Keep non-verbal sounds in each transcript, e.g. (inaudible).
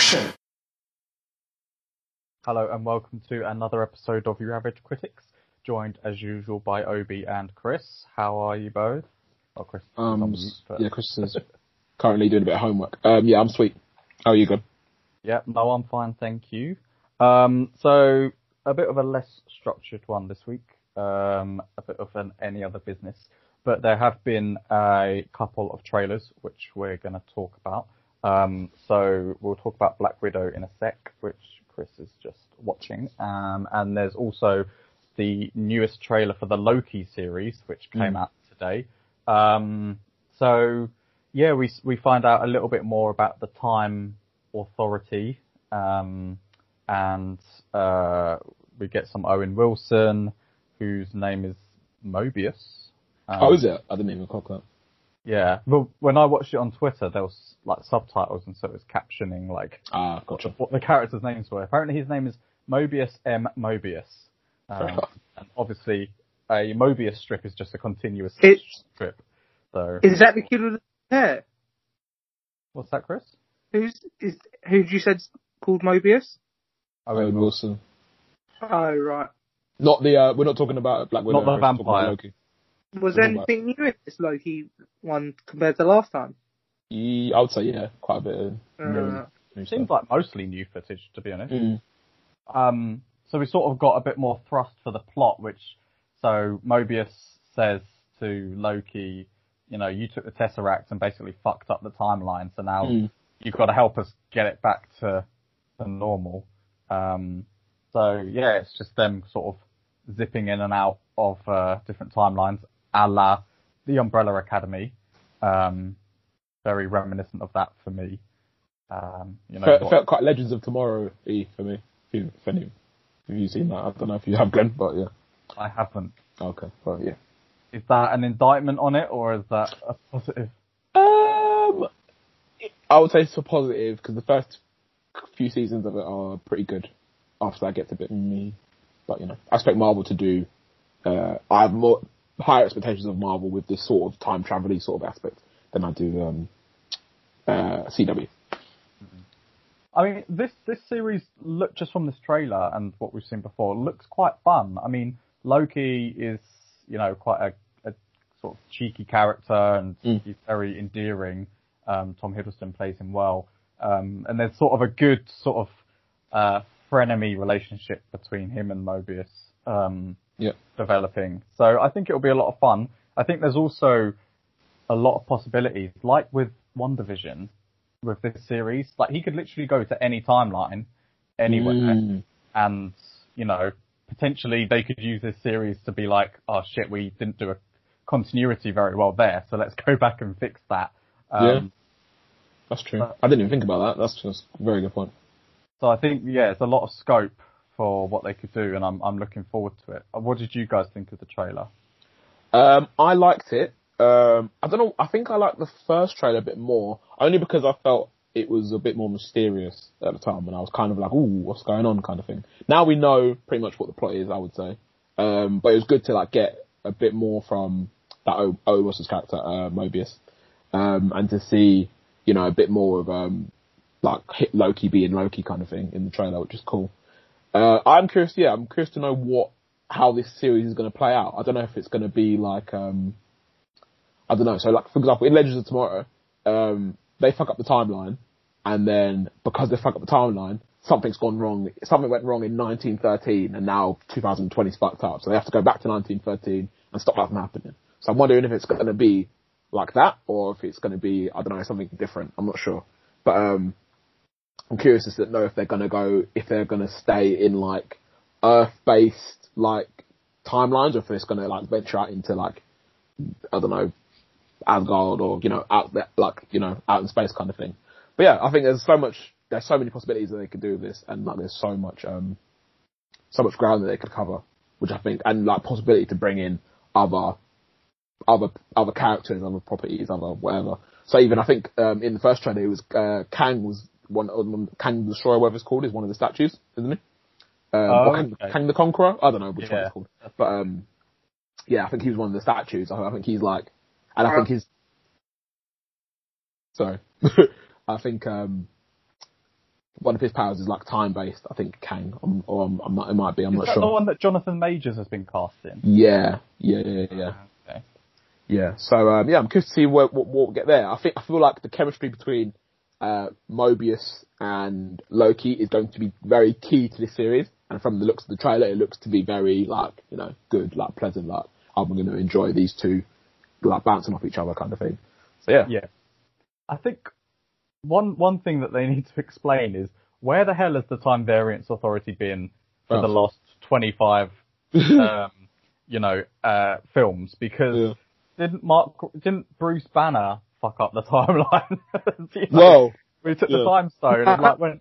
Action! Hello and welcome to another episode of Your Average Critics, joined as usual by Obi and Chris. How are you both? Oh, Chris. is on Um, mute, but- yeah, Chris is currently doing a bit of homework. Um, yeah, I'm sweet. How are you good? Yeah, no, I'm fine, thank you. Um, so a bit of a less structured one this week, um, a bit of an any other business, but there have been a couple of trailers which we're going to talk about. Um, so we'll talk about Black Widow in a sec, which Chris is just watching, um, and there's also the newest trailer for the Loki series, which came out today. Um, so yeah, we we find out a little bit more about the Time Authority, um, and uh, we get some Owen Wilson, whose name is Mobius. Um, How is it? I didn't even clock that. Yeah, well, when I watched it on Twitter, there was like subtitles, and so it was captioning like Ah, gotcha. what the characters' names were. Apparently, his name is Mobius M. Mobius, (laughs) um, and obviously, a Mobius strip is just a continuous It- strip. So, Is that the kid with the hair? what's that, Chris? Who's is who you said called Mobius? Owen Wilson. Oh right. Not the. Uh, we're not talking about Black Widow. Not the we're talking vampire. Loki. Was there anything new in this Loki one compared to last time? Yeah, I would say yeah, quite a bit. Of Uh, new, new Seems stuff. like mostly new footage, to be honest. Mm. Um, so we sort of got a bit more thrust for the plot, which so Mobius says to Loki, you know, you took the Tesseract and basically fucked up the timeline, so now Mm. you've got to help us get it back to, to normal. Um, so yeah, it's just them sort of zipping in and out of uh, different timelines, a la the Umbrella Academy. Um, very reminiscent of that for me. Um, you know, Felt, what- felt quite Legends of Tomorrow y for me. If, you, if any, have you seen that? I don't know if you have, Glenn, but yeah. I haven't. Okay, but yeah. Is that an indictment on it, or is that a positive? Um, I would say it's a positive because the first few seasons of it are pretty good. After that gets a bit me, but you know, I expect Marvel to do. Uh, I have more higher expectations of Marvel with this sort of time travel sort of aspect than I do um, uh, CW. I mean, this this series look just from this trailer and what we've seen before looks quite fun. I mean, Loki is you know quite a, a sort of cheeky character and Mm. he's very endearing. Um, Tom Hiddleston plays him well, um, and there's sort of a good sort of uh, frenemy relationship between him and Mobius. Um, Yeah. developing. So I think it'll be a lot of fun. I think there's also a lot of possibilities, like with WandaVision, with this series. Like he could literally go to any timeline, anywhere, Mm. and you know potentially they could use this series to be like, oh shit, we didn't do a continuity very well there, so let's (laughs) go back and fix that. Um, Yeah. That's true. I didn't even think about that. That's just a very good point. So I think yeah, it's a lot of scope for what they could do, and I'm I'm looking forward to it. What did you guys think of the trailer? Um, I liked it. Um, I don't know. I think I liked the first trailer a bit more, only because I felt it was a bit more mysterious at the time, and I was kind of like, "Ooh, what's going on?" kind of thing. Now we know pretty much what the plot is. I would say, um, but it was good to like get a bit more from that O. o Wilson's character, uh, Mobius, um, and to see, you know, a bit more of um, like hit Loki being Loki kind of thing in the trailer, which is cool. Uh, I'm curious. Yeah, I'm curious to know what how this series is going to play out. I don't know if it's going to be like um, I don't know. So like for example, in Legends of Tomorrow, um, they fuck up the timeline, and then because they fuck up the timeline, something's gone wrong. Something went wrong in 1913, and now 2020's fucked up. So they have to go back to 1913 and stop that from happening. So I'm wondering if it's going to be like that, or if it's going to be I don't know something different. I'm not sure, but um, I'm curious to know if they're going to go if they're going to stay in like Earth-based like timelines, or if it's going to like venture out into like I don't know Asgard or you know out there like you know out in space kind of thing. But yeah, I think there's so much there's so many possibilities that they could do with this, and like there's so much um so much ground that they could cover, which I think and like possibility to bring in other other other characters, other properties, other whatever. So even I think um in the first trailer it was uh, Kang was one of them Kang the Destroyer, whatever it's called, is one of the statues, isn't he? Um, Oh, Kang, okay. Kang the Conqueror? I don't know which one it's called. But um yeah, I think he was one of the statues. I, I think he's like and I think he's sorry. (laughs) I think um one of his powers is like time based. I think Kang, um, or um, I'm not, it might be. I'm Is not that sure. the one that Jonathan Majors has been cast in? Yeah, yeah, yeah, yeah. Okay. Yeah. So um, yeah, I'm curious to see what, what what we'll get there. I think I feel like the chemistry between uh, Mobius and Loki is going to be very key to this series. And from the looks of the trailer, it looks to be very like you know good, like pleasant, like I'm going to enjoy these two like bouncing off each other kind of thing. So yeah, Yeah. I think one one thing that they (laughs) need to explain is where the hell has the time variance authority been for Oh. the last 25, (laughs) um, you know, uh, films? Because Yeah. didn't Mark, didn't Bruce Banner fuck up the (laughs) timeline? (laughs) You know, Whoa. We took Yeah. the time stone and like (laughs) went,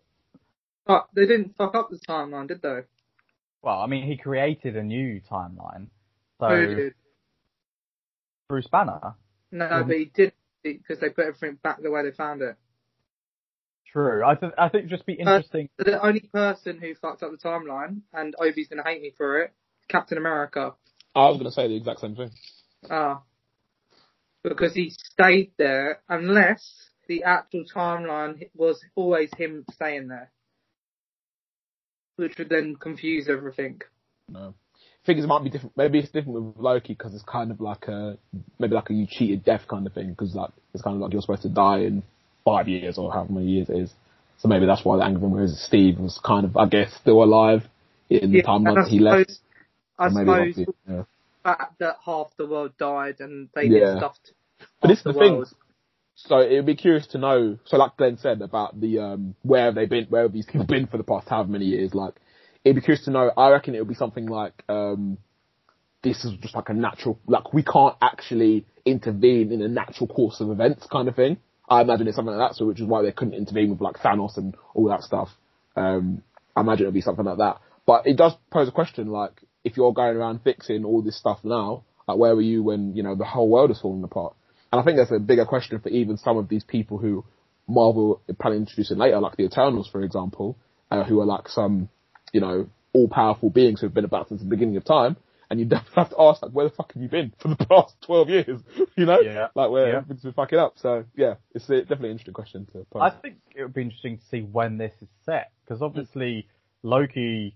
But they didn't fuck up the timeline, did they? well, I mean, he created a new timeline. So Who did? Bruce Banner, No, but he did because they put everything back the way they found it. true. I think I think it'd just be interesting. But the only person who fucked up the timeline, and Obi's gonna hate me for it, Captain America. I was going to say the exact same thing. Ah. Because he stayed there unless the actual timeline was always him staying there. Which would then confuse everything. No. It might be different. Maybe it's different with Loki because it's kind of like a maybe like a you cheated death kind of thing because like it's kind of like you're supposed to die in five years or however many years it is. So maybe that's why the angry one whereas Steve was kind of I guess still alive in the Yeah, time that he left. I So suppose yeah. The fact that half the world died and they Yeah. did stuff to But this is the thing. world. So it would be curious to know. So like Glenn said about the um where have they been, where have these people been for the past however many years? Like it'd be curious to know. I reckon it would be something like um this is just like a natural, like we can't actually intervene in a natural course of events kind of thing. I imagine it's something like that. So which is why they couldn't intervene with like Thanos and all that stuff. Um, I imagine it'll be something like that. But it does pose a question like if you're going around fixing all this stuff now, like where were you when you know the whole world is falling apart? And I think that's a bigger question for even some of these people who Marvel are planning to introduce in later, like the Eternals, for example, uh, who are like some, you know, all-powerful beings who've been about since the beginning of time. And you (laughs) definitely have to ask, like, where the fuck have you been (laughs) for the past 12 years? (laughs) You know? Yeah. Like, where Yeah. everything's been fucking up. So, yeah, it's a, definitely an interesting question to pose. I think it would be interesting to see when this is set because obviously Loki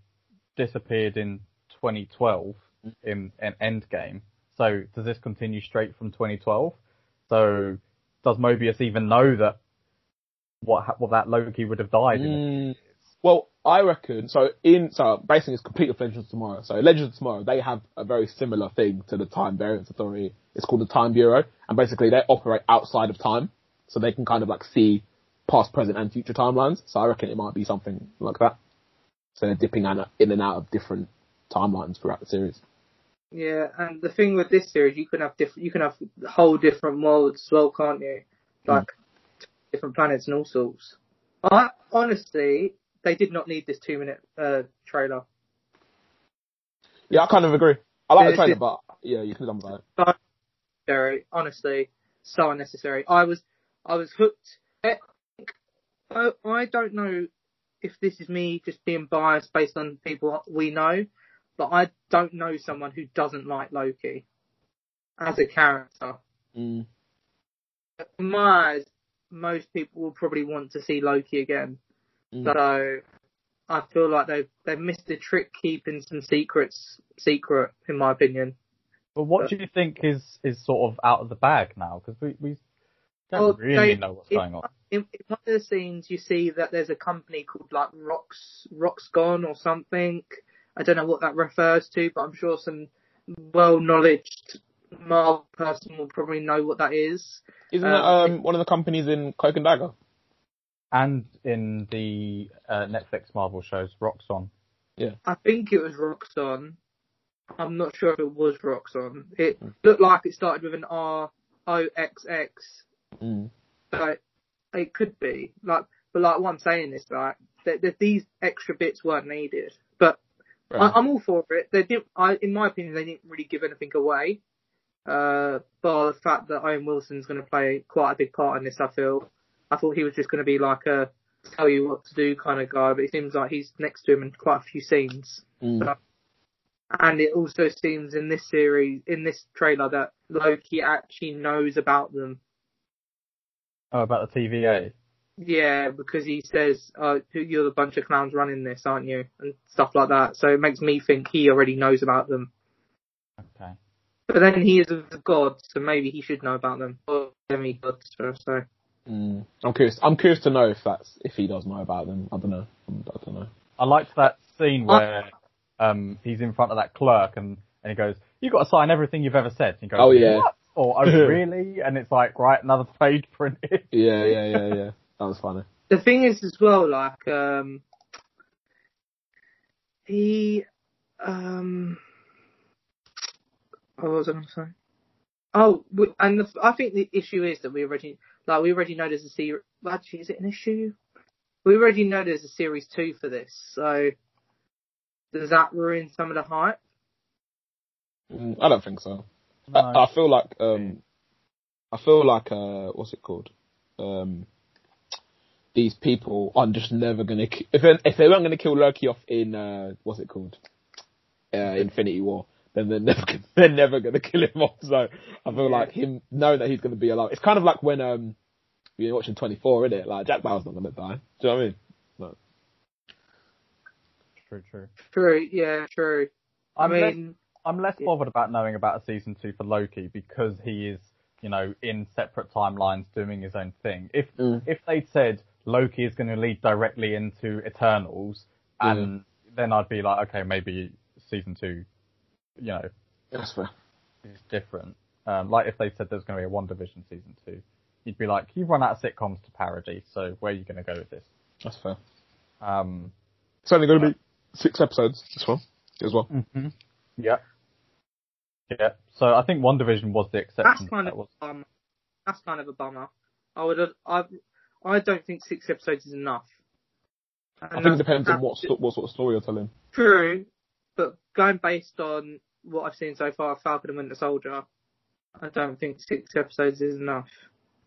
disappeared in 2012 in an Endgame. So does this continue straight from 2012? So does Mobius even know that what ha- what that Loki would have died in? Mm, well, I reckon so. In so basing is complete with Legends of Tomorrow. So Legends of Tomorrow, they have a very similar thing to the Time Variance Authority. It's called the Time Bureau, and basically they operate outside of time, so they can kind of like see past, present, and future timelines. So I reckon it might be something like that. So they're dipping in in and out of different timelines throughout the series. Yeah, and the thing with this series, you can have different, you can have whole different worlds as well, can't you? Like different planets and all sorts. I honestly, they did not need this two minute uh, trailer. Yeah, I kind of agree. I like the trailer, but yeah, you can have done about it. Very honestly, so unnecessary. I was, I was hooked. I, I don't know if this is me just being biased based on people we know, but I don't know someone who doesn't like Loki as a character. Mm. in my eyes, most people will probably want to see Loki again. Mm. So I feel like they've they've missed a trick keeping some secrets secret, in my opinion. But what do you think is is sort of out of the bag now? Because we we don't Well, really they- know what's it- going on. In, in one of the scenes, you see that there's a company called like Rocks Roxgon or something. I don't know what that refers to, but I'm sure some well-knowledged Marvel person will probably know what that is. Isn't Uh, that um, one of the companies in Cloak and Dagger? And in the uh, Netflix Marvel shows, Roxxon. I think it was Roxxon. I'm not sure if it was Roxxon. It looked like it started with an R O X X, Mm. but it could be like. But like what I'm saying is like that, that these extra bits weren't needed. But I, Right. I'm all for it. They didn't. I, in my opinion, they didn't really give anything away. Uh, bar the fact that Owen Wilson's going to play quite a big part in this, I feel. I thought he was just going to be like a tell you what to do kind of guy, but it seems like he's next to him in quite a few scenes. Mm. And it also seems in this series, in this trailer, that Loki actually knows about them. Oh, about the TVA. Yeah, because he says, uh, "You're the bunch of clowns running this, aren't you?" and stuff like that. So it makes me think he already knows about them. Okay. But then he is a god, so maybe he should know about them. Or demigods, so. Mm. I'm curious. I'm curious to know if that's if he does know about them. I don't know. I don't know. I liked that scene where um, he's in front of that clerk and, and he goes, "You've got to sign everything you've ever said." And he goes, Oh, yeah. What? Or oh (laughs) really? and it's like, right, another page printed. Yeah, yeah, yeah, yeah. That was funny. The thing is, as well, like um, he, um, what was I going to say? Oh, we- and the, I think the issue is that we already, like, we already know there's a series. Actually, is it an issue? We already know there's a series two for this, so does that ruin some of the hype? Mm, I don't think so. No. I, I feel like um, I feel like uh, what's it called? Um, these people are just never gonna if they, if they weren't gonna kill Loki off in uh, what's it called? Uh, Infinity War. Then they're (laughs) never gonna, they're never gonna kill him off. So I feel Yeah. like him knowing that he's gonna be alive. It's kind of like when um you're watching 24, isn't it? Like Jack Bauer's not gonna die. Do you know what I mean? True, true. True, yeah, true. I I'm less, mean, I'm less bothered about knowing about a season two for Loki because he is, you know, in separate timelines doing his own thing. If Mm. if they'd said Loki is going to lead directly into Eternals, and then I'd be like, okay, maybe season two, you know, That's fair. is different. Um, like if they said there's going to be a WandaVision season two, you'd be like, you've run out of sitcoms to parody, so where are you going to go with this? That's fair. Um, It's only gonna be six episodes. This one as well. mm-hmm. Yeah. Yeah. So I think WandaVision was the exception. that's kind That of was a bummer. That's kind of a bummer. I would, I, I don't think six episodes is enough. I think it depends on what sto- what sort of story you're telling. True, but going based on what I've seen so far, Falcon and Winter Soldier, I don't think six episodes is enough.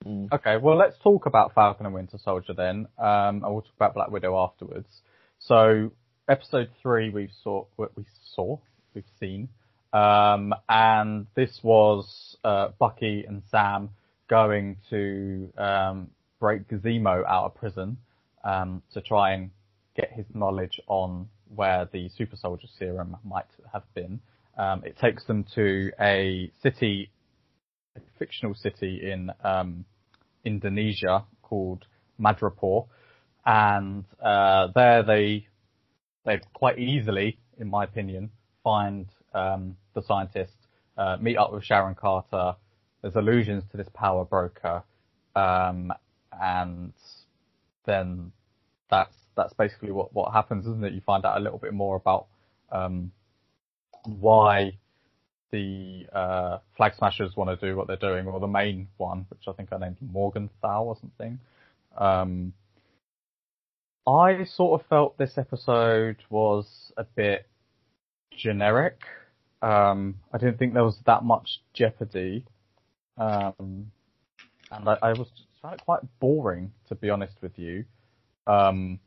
Mm. Okay, well, let's talk about Falcon and Winter Soldier then, um, and we'll talk about Black Widow afterwards. So, episode three, we saw, what we saw, we've seen, um, and this was uh, Bucky and Sam going to um, break Zemo out of prison um, to try and get his knowledge on where the super soldier serum might have been. Um, it takes them to a city, a fictional city in um, Indonesia called Madripoor, and uh, there they they quite easily, in my opinion, find um, the scientist, uh, meet up with Sharon Carter. There's allusions to this power broker, um, and then that's that's basically what what happens, isn't it? You find out a little bit more about um, why the uh, Flag Smashers want to do what they're doing, or the main one, which I think I named Morgenthau or something. Um, I sort of felt this episode was a bit generic. Um, I didn't think there was that much jeopardy. Um, and I, I was found it quite boring, to be honest with you. Um,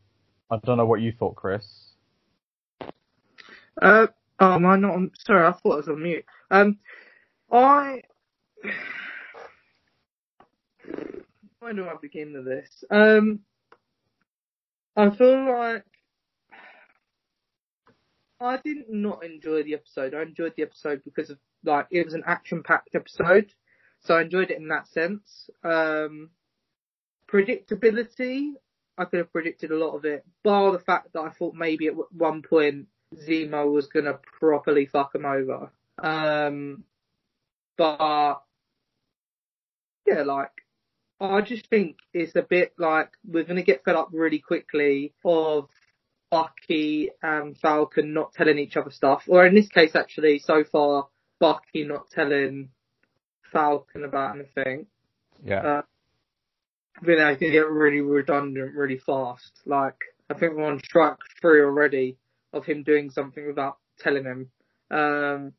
I don't know what you thought, Chris. Uh, oh, am I not? Sorry, I thought I was on mute. Um, I. Where do I begin with this? Um, I feel like I did not enjoy the episode. I enjoyed the episode because of like it was an action-packed episode, so I enjoyed it in that sense. Um, predictability, I could have predicted a lot of it, bar the fact that I thought maybe at one point Zemo was gonna properly fuck him over. Um, but yeah, like I just think it's a bit like we're gonna get fed up really quickly of Bucky and Falcon not telling each other stuff, or in this case, actually, so far Bucky not telling Falcon about anything. Yeah. Uh, I think they can get really redundant really fast. Like, I think we're on strike three already of him doing something without telling him. Um,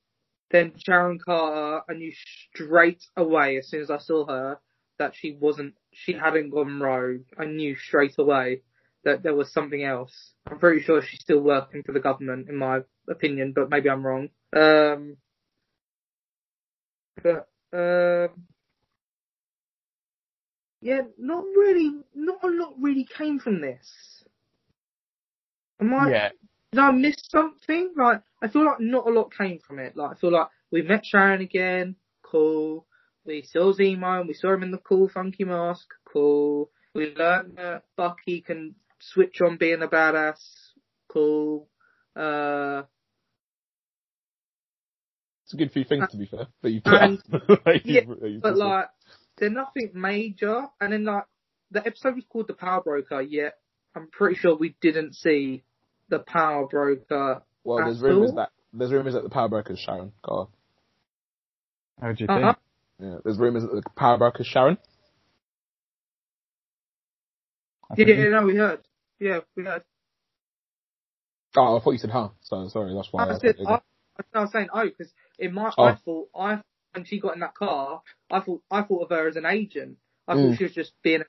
then Sharon Carter, I knew straight away as soon as I saw her that she wasn't, she hadn't gone rogue. I knew straight away that there was something else. I'm pretty sure she's still working for the government, in my opinion, but maybe I'm wrong. Um, but um, yeah, not really, not a lot really came from this. Am I, yeah, did I miss something? Like, I feel like not a lot came from it. Like, I feel like we met Sharon again, cool. We saw Zemo and we saw him in the cool funky mask, cool. We learned that Bucky can switch on being a badass, cool. Uh, It's a good few things to be fair that you put And-. (laughs) Yeah, but like, there's nothing major. And then like, the episode was called The Power Broker, yet I'm pretty sure we didn't see the Power Broker. well, there's rumors all? that there's rumors that the power broker is Sharon. Go on. how do you Uh-huh. think? Yeah, there's rumors that the power broker is Sharon. Yeah, yeah, no, we heard. Yeah, we heard. Oh, I thought you said huh. So sorry, that's why. I I said, I, I was saying, oh, because in my, Oh. I thought, I when she got in that car, I thought, I thought of her as an agent. I Mm. thought she was just being,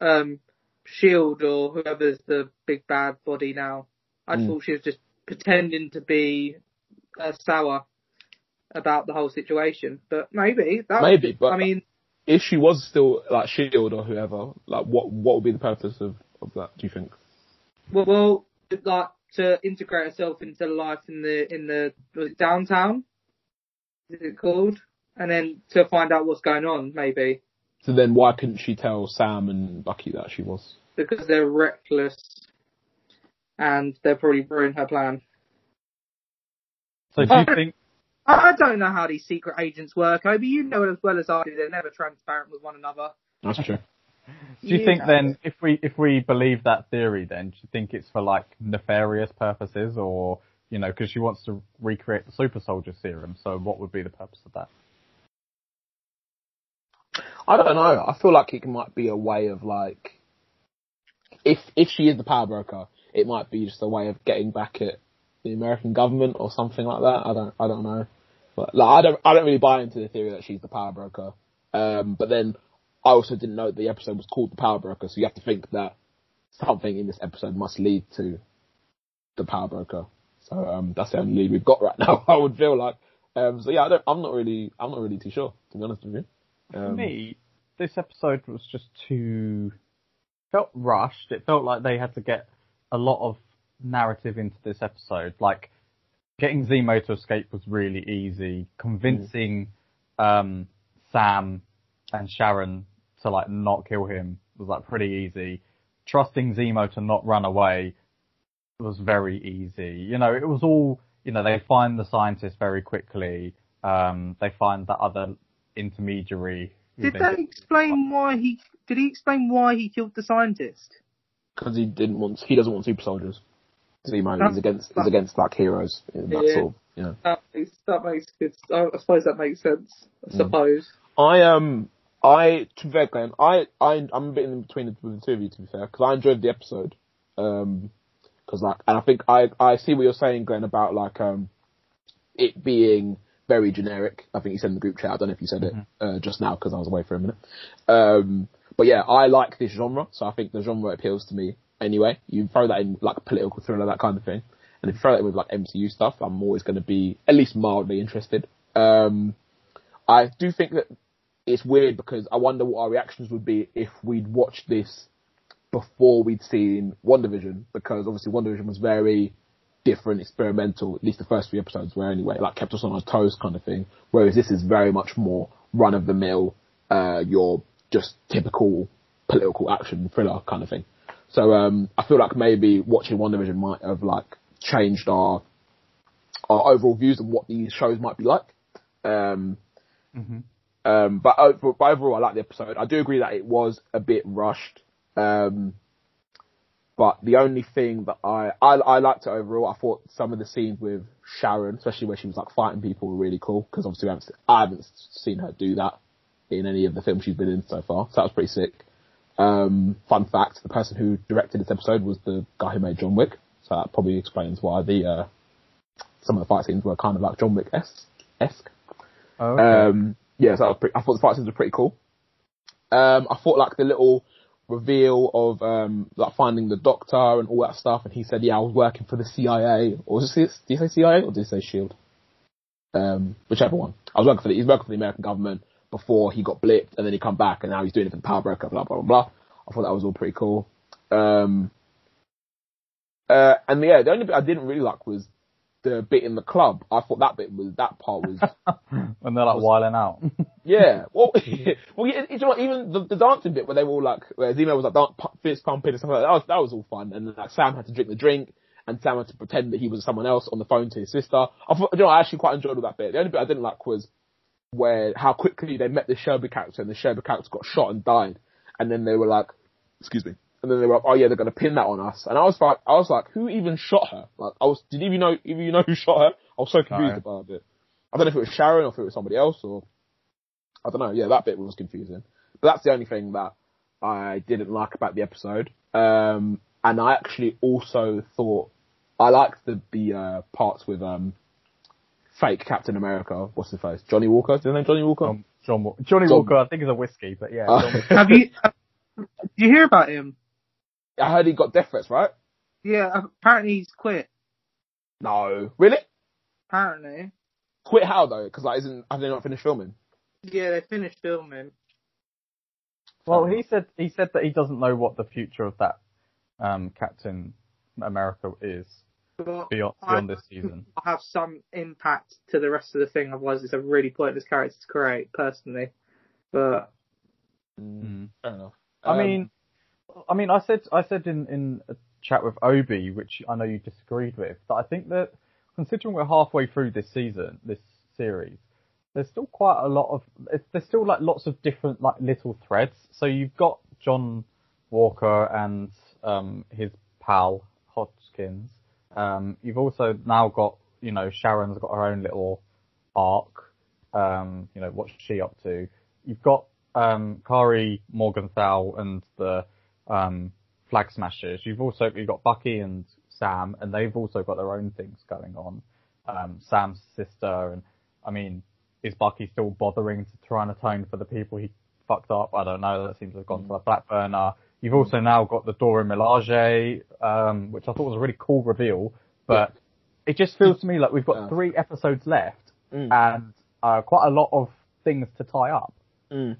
um, Shield or whoever's the big bad body now. I Mm. thought she was just pretending to be uh, sour about the whole situation. But maybe that. Maybe, but- I mean, if she was still like Shield or whoever, like what what would be the purpose of of that? Do you think? well, well, like to integrate herself into life in the in the was it downtown. Is it called? And then to find out what's going on, maybe. So then, why couldn't she tell Sam and Bucky that she was? because they're reckless and they're probably ruining her plan. So do you (laughs) think? I I don't know how these secret agents work, Obi. You know it as well as I do. They're never transparent with one another. That's true. Do you You think know. then, if we if we believe that theory, then do you think it's for like nefarious purposes, or you know, because she wants to recreate the super soldier serum? So what would be the purpose of that? I don't know. I feel like it might be a way of like, if if she is the power broker, it might be just a way of getting back at the American government or something like that. I don't I don't know. But like I don't I don't really buy into the theory that she's the power broker. Um, but then I also didn't know the episode was called the power broker, so you have to think that something in this episode must lead to the power broker. So um, that's the only lead we've got right now. (laughs) I would feel like. Um, so yeah, I don't, I'm not really I'm not really too sure to be honest with you. For Um, me, this episode was just too felt rushed. It felt like they had to get a lot of narrative into this episode. Like getting Zemo to escape was really easy. Convincing um, Sam and Sharon to like not kill him was like pretty easy. Trusting Zemo to not run away was very easy. You know, it was all you know. They find the scientist very quickly. Um, they find that other intermediary. Did they- they explain why he? Did he explain why he killed the scientist? because he didn't want he doesn't want super soldiers. Zemo That's- he's against he's against like heroes. That's Yeah. all. You know. That makes that makes good. I I suppose that makes sense. I suppose. I um I to be fair, Glenn, I I I'm a bit in between the, with the two of you to be fair because I enjoyed the episode. Um, because like and I think I I see what you're saying, Glenn, about like um it being very generic. I think you said in the group chat. I don't know if you said it uh, just now because I was away for a minute. Um, but yeah, I like this genre, so I think the genre appeals to me anyway. You throw that in like political thriller, that kind of thing, and if you throw that with like MCU stuff, I'm always going to be at least mildly interested. Um, I do think that it's weird because I wonder what our reactions would be if we'd watched this before we'd seen WandaVision, because obviously WandaVision was very different, experimental, at least the first few episodes were anyway, like kept us on our toes kind of thing. Whereas this is very much more run of the mill, uh, your just typical political action thriller kind of thing. So um, I feel like maybe watching WandaVision might have like changed our our overall views of what these shows might be like. Um, Mhm. um, but, but overall, I like the episode. I do agree that it was a bit rushed. Um, but the only thing that I, I I liked it overall. I thought some of the scenes with Sharon, especially where she was like fighting people, were really cool because obviously we haven't, I haven't seen her do that in any of the films she's been in so far. So that was pretty sick. Um, fun fact: the person who directed this episode was the guy who made John Wick. So that probably explains why the uh, some of the fight scenes were kind of like John Wick esque. Oh, okay. Um, yeah, so that was pretty, I thought the fight scenes were pretty cool. Um, I thought like the little reveal of um, like finding the doctor and all that stuff, and he said, "Yeah, I was working for the CIA." Or did he say CIA or did he say Shield? Um, whichever one. I was working for the, he's working for the American government, before he got blipped and then he come back and now he's doing it for the power broker, blah, blah, blah, blah. I thought that was all pretty cool. Um, uh, and yeah, the only bit I didn't really like was the bit in the club. I thought that bit was, that part was, (laughs) when they're like whiling out. (laughs) yeah. Well, (laughs) well, yeah, you know what, even the, the dancing bit where they were all like, where Zemo was like dan- pu- fist pumping and stuff like that, that was, that was all fun. And like Sam had to drink the drink and Sam had to pretend that he was someone else on the phone to his sister. I thought, you know, I actually quite enjoyed all that bit. The only bit I didn't like was where, how quickly they met the Shelby character and the Shelby character got shot and died. And then they were like, excuse me. And then they were like, oh yeah, they're gonna pin that on us. And I was like, I was like, who even shot her? Like, I was, did even know, even you know who (laughs) shot her? I was so confused No. about it. I don't know if it was Sharon or if it was somebody else or, I don't know. Yeah, that bit was confusing. But that's the only thing that I didn't like about the episode. Um, and I actually also thought I liked the the uh, parts with um, fake Captain America. What's his face? Johnny Walker. Is his name Johnny Walker? John, John, Johnny John- Walker, I think is a whiskey, but yeah. Uh, (laughs) John Walker. Have you? Did you hear about him? I heard he got death threats, right? Yeah, apparently he's quit. No, really? Apparently. Quit how though? Because like, isn't have they not finished filming? Yeah, they finished filming. Well, he said he said that he doesn't know what the future of that um, Captain America is But beyond beyond this season. have some impact to the rest of the thing. Otherwise, it's a really pointless character to create, personally. But Mm. Fair enough. I Um, mean, I mean, I said I said in in a chat with Obi, which I know you disagreed with, that I think that considering we're halfway through this season, this series, there's still quite a lot of there's still like lots of different like little threads. So you've got John Walker and um, his pal Hoskins. Um, you've also now got you know Sharon's got her own little arc. Um, you know what's she up to? You've got um, Karli Morgenthau and the um, Flag Smashers. You've also you've got Bucky and Sam, and they've also got their own things going on. Um, Sam's sister, and I mean, is Bucky still bothering to try and atone for the people he fucked up? I don't know. That seems to have gone to the back burner. You've also now got the Dora Milaje, um, which I thought was a really cool reveal, but it just feels to me like we've got Yeah. three episodes left Mm. and uh, quite a lot of things to tie up. Mm.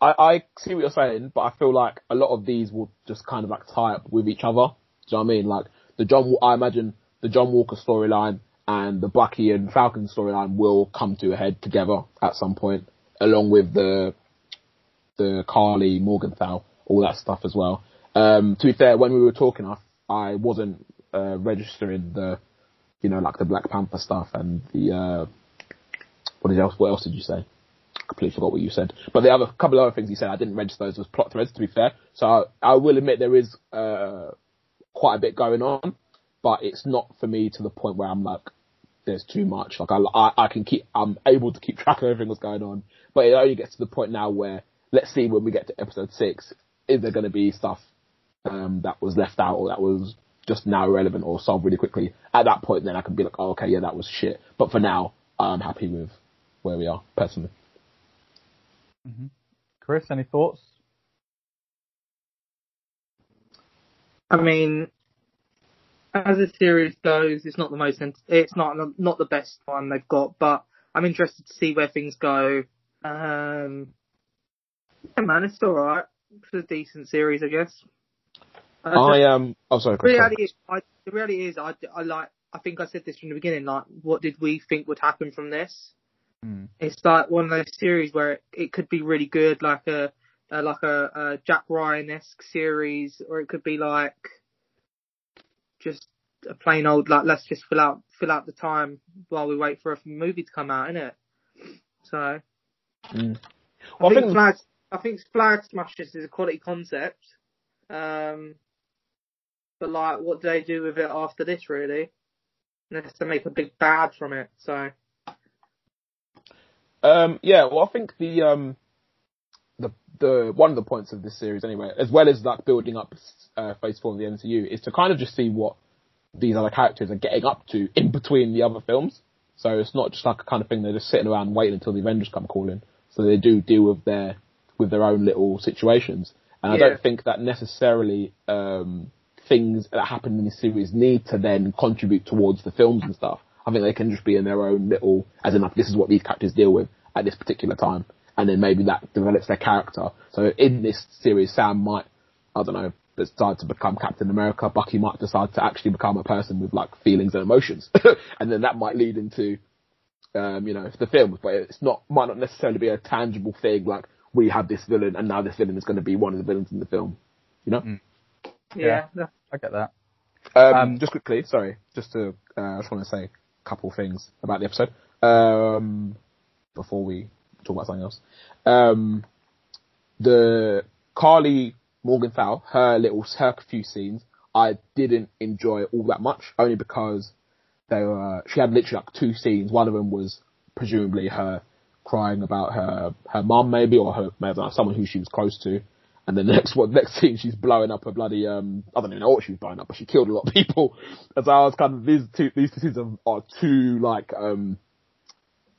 I, I see what you're saying, but I feel like a lot of these will just kind of like tie up with each other. Do you know what I mean? Like the John, I imagine the John Walker storyline and the Bucky and Falcon storyline will come to a head together at some point, along with the the Karli Morgenthau, all that stuff as well. Um, to be fair, when we were talking, I, I wasn't uh, registering the, you know, like the Black Panther stuff and the uh, what else? What else did you say? Completely forgot what you said. But the other couple of other things you said, I didn't register those as plot threads. To be fair, so I, I will admit there is uh, quite a bit going on, but it's not for me to the point where I'm like, there's too much. Like I, I, I can keep, I'm able to keep (laughs) track of everything that's going on, but it only gets to the point now where, let's see when we get to episode six, is there going to be stuff um, that was left out or that was just now irrelevant or solved really quickly? At that point, then I can be like, oh, okay, yeah, that was shit. But for now, I'm happy with where we are personally. Chris, any thoughts? I mean, as the series goes, it's not the most, it's not not the best one they've got, but I'm interested to see where things go. Um, yeah, man, it's all right. It's a decent series, I guess. Uh, I um. Oh, sorry. the Chris, sorry. reality is, I, the reality is, I, I like. I think I said this from the beginning. Like, what did we think would happen from this? Hmm. It's like one of those series where it, it could be really good, like a, a like a, a Jack Ryan esque series, or it could be like just a plain old like let's just fill out fill out the time while we wait for a movie to come out, innit? So Mm. I Well, I think think- Flag I think Flag Smashers is a quality concept. Um, but like, what do they do with it after this? Really, unless they make a big bad from it. So Um, yeah, well, I think the um, the the one of the points of this series, anyway, as well as like building up uh, Phase Four of the MCU, is to kind of just see what these other characters are getting up to in between the other films. So it's not just like a kind of thing they're just sitting around waiting until the Avengers come calling. So they do deal with their with their own little situations, and I don't think that necessarily um, things that happen in this series need to then contribute towards the films and stuff. I think they can just be in their own little, as in like this is what these characters deal with, at this particular time, and then maybe that develops their character. So in this series, Sam might, I don't know, decide to become Captain America. Bucky might decide to actually become a person with like feelings and emotions, (laughs) and then that might lead into, um, you know, the films. But it's not might not necessarily be a tangible thing like we have this villain and now this villain is going to be one of the villains in the film. You know. Mm. Yeah. I get that. Um, Um, just quickly, sorry, just to, uh, I just want to say a couple things about the episode, um, before we talk about something else. Um, the Karli Morgenthau, her little, her few scenes, I didn't enjoy all that much, only because they were, she had literally like two scenes. One of them was presumably her crying about her, her mum maybe, or her, maybe someone who she was close to. And the (laughs) next one, next scene, she's blowing up a bloody, um, I don't even know what she was blowing up, but she killed a lot of people. (laughs) And so I was kind of, these two, these two scenes are, are too, like, um,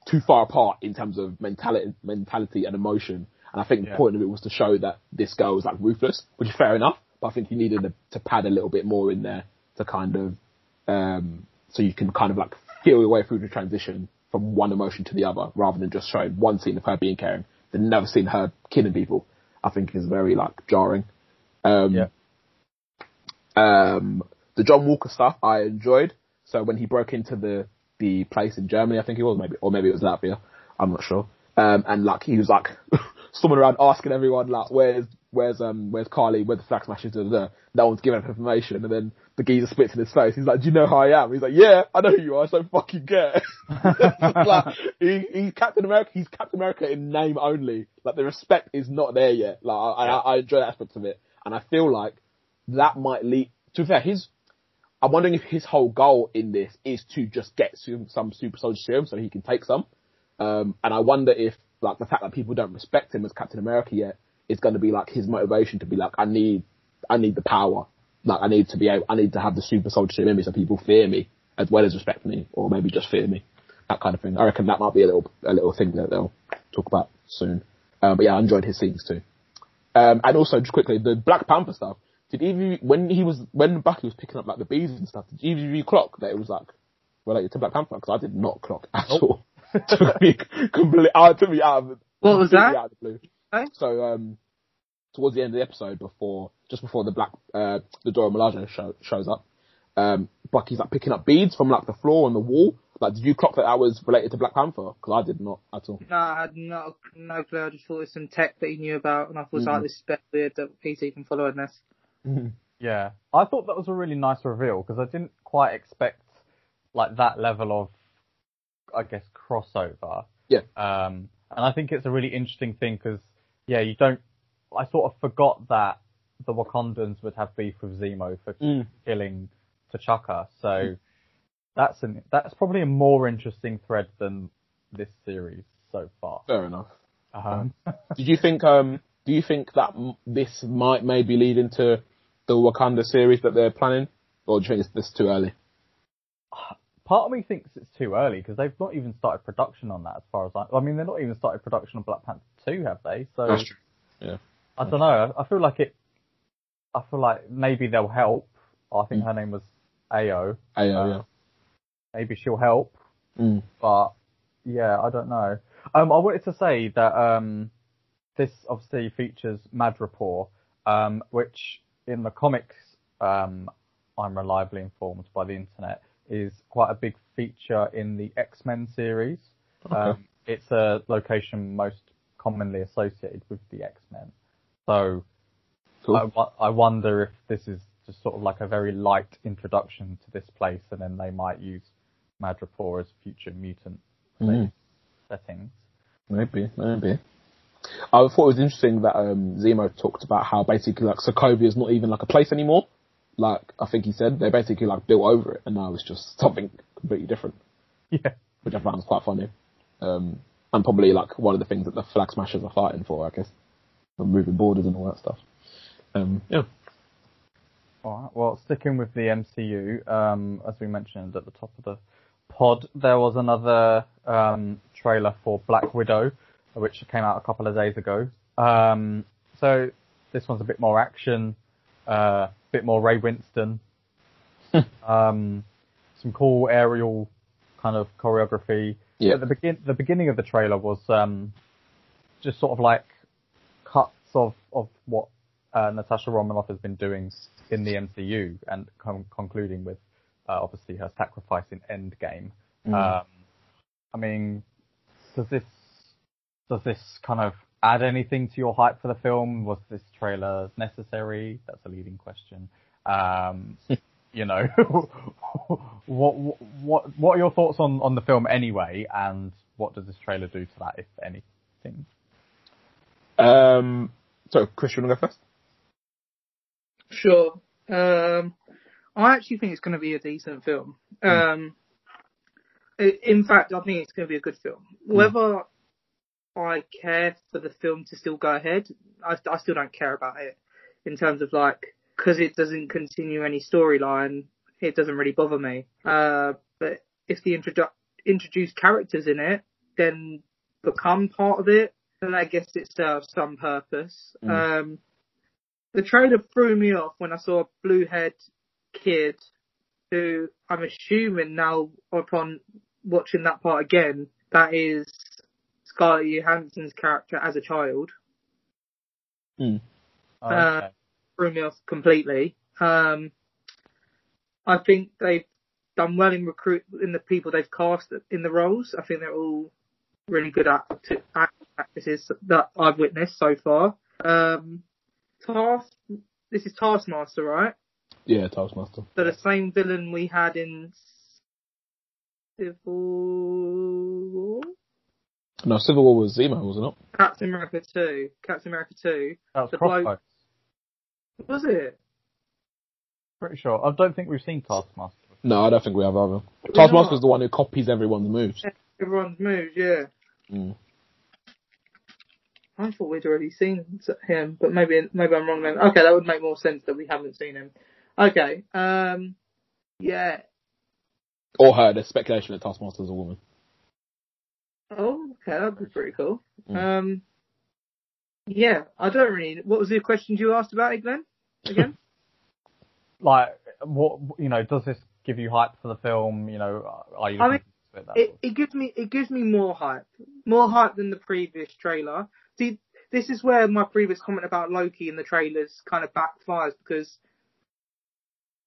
too far apart in terms of mentality, mentality and emotion. And I think the point of it was to show that this girl was like ruthless, which is fair enough, but I think you needed to, to pad a little bit more in there to kind of, um, so you can kind of like feel your way through the transition from one emotion to the other, rather than just showing one scene of her being caring, then never seen her killing people. I think is very like jarring. Um, Yeah. um, the John Walker stuff I enjoyed. So when he broke into the the place in Germany, I think it was maybe, or maybe it was Latvia. I'm not sure. Um, and like he was like (laughs) swimming around asking everyone like, where's where's um where's Karli, where's the flag smashers? Da, da, da. No one's giving up information, and then the geezer spits in his face. He's like, "Do you know who I am?" He's like, "Yeah, I know who you are. So fucking (laughs) care." like he, he's Captain America. He's Captain America in name only. Like the respect is not there yet. Like I, I, I enjoy that aspect of it, and I feel like that might lead. To be fair, his I'm wondering if his whole goal in this is to just get some, some super soldier serum so he can take some. Um, and I wonder if like the fact that people don't respect him as Captain America yet is going to be like his motivation to be like, I need, I need the power. Like I need to be able, I need to have the super soldier serum in me so people fear me as well as respect me or maybe just fear me. That kind of thing. I reckon that might be a little, a little thing that they'll talk about soon. Um, but yeah, I enjoyed his scenes too. Um, and also just quickly, the Black Panther stuff. Did either you, when he was when Bucky was picking up like the bees and stuff, did either of you clock that it was like related to Black Panther? Because I did not clock at all. (laughs) took me (laughs) completely, uh, took me out of the, What was that? Out of the blue. Okay. So um, towards the end of the episode, before just before the Black uh, the Dora Milaje show, shows up, um, Bucky's like picking up beads from like the floor and the wall. Like, did you clock that that was related to Black Panther? Because I did not at all. No, I had no, no clue. I just thought it was some tech that he knew about, and I thought, Mhm. like, this is a bit weird that he's even following this. Yeah, I thought that was a really nice reveal because I didn't quite expect like that level of, I guess, crossover. Yeah. Um, and I think it's a really interesting thing because, yeah, you don't. I sort of forgot that the Wakandans would have beef with Zemo for Mm. killing T'Chaka, so that's an that's probably a more interesting thread than this series so far. Fair enough. Um, (laughs) Did you think? Um, do you think that m- this might maybe lead into the Wakanda series that they're planning, or do you think it's this too early? Part of me thinks it's too early because they've not even started production on that. As far as I, I mean, they're not even started production on Black Panther two, have they? So true. I don't know. I, I feel like it. I feel like maybe they'll help. I think Mm. her name was Ayo. Oh, yeah, Uh, Maybe she'll help. Mm. but yeah, I don't know. Um, I wanted to say that um, this obviously features Madripoor, um, which in the comics, um, I'm reliably informed by the internet, is quite a big feature in the X-Men series. Okay. Um, it's a location most commonly associated with the X-Men. So Cool. I, I wonder if this is just sort of like a very light introduction to this place, and then they might use Madripoor as future mutant Mhm. settings. Maybe, maybe. I thought it was interesting that um, Zemo talked about how basically like Sokovia is not even like a place anymore. Like I think he said, they basically like built over it, and now it's just (laughs) something completely different, Yeah. which I found quite funny. Um, and probably like one of the things that the Flag Smashers are fighting for, I guess, removing borders and all that stuff. Um, yeah. Alright, well, sticking with the MCU, um, as we mentioned at the top of the pod, there was another um, trailer for Black Widow, which came out a couple of days ago. Um, so this one's a bit more action, uh, bit more Ray Winstone, (laughs) um, some cool aerial kind of choreography. Yeah. At the begin, the beginning of the trailer was um, just sort of like cuts of of what uh, Natasha Romanoff has been doing in the MCU, and con- concluding with uh, obviously her sacrifice in Endgame. Mm. Um, I mean, does this does this kind of add anything to your hype for the film? Was this trailer necessary? That's a leading question. Um, (laughs) you know, (laughs) what what what are your thoughts on on the film anyway, and what does this trailer do to that, if anything? Um, so, Chris, you want to go first? Sure. Um, I actually think it's going to be a decent film. Um, i- in fact, I think it's going to be a good film. Whether I care for the film to still go ahead, I, I still don't care about it in terms of like because it doesn't continue any storyline. It doesn't really bother me. Uh, but if the introdu- introduced characters in it, then become part of it, then I guess it serves some purpose. Um, the trailer threw me off when I saw a blue haired kid who I'm assuming now upon watching that part again, that is Scarlett Johansson's character as a child. Hmm. Oh, Uh, okay. Threw me off completely. Um, I think they've done well in recruit in the people they've cast in the roles. I think they're all really good act- actresses that I've witnessed so far. Um, Task, this is Taskmaster, right? Yeah, Taskmaster. So the same villain we had in Civil War? No, Civil War was Zemo, wasn't it? Captain America 2. Captain America 2. that was the bloke- Was it? Pretty sure. I don't think we've seen Taskmaster. No, I don't think we have either. not? Taskmaster's the one who copies everyone's moves. Everyone's moves, yeah. Mm. I thought we'd already seen him, but maybe maybe I'm wrong then. Okay, that would make more sense that we haven't seen him. Okay, um, yeah. Or her, there's speculation that Taskmaster's a woman. Oh, okay, that'd be pretty cool. Mm. Um, yeah, I don't really. What was the questions you asked about it, Glenn? Again? (laughs) Like, what you know? Does this give you hype for the film? You know, are you? I mean, it it, it gives me it gives me more hype, more hype than the previous trailer. See, this is where my previous comment about Loki in the trailers kind of backfires because,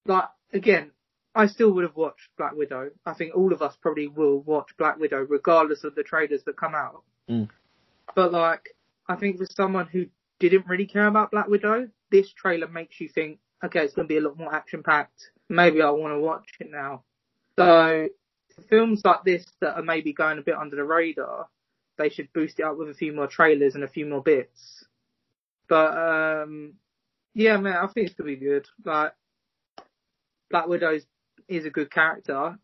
like, again, I still would have watched Black Widow. I think all of us probably will watch Black Widow regardless of the trailers that come out. Mm. But like, I think for someone who didn't really care about Black Widow, this trailer makes you think, okay, it's going to be a lot more action packed. Maybe I want to watch it now. So films like this that are maybe going a bit under the radar, they should boost it up with a few more trailers and a few more bits. But um yeah, man, I think it's gonna be good. Like Black Widow is a good character,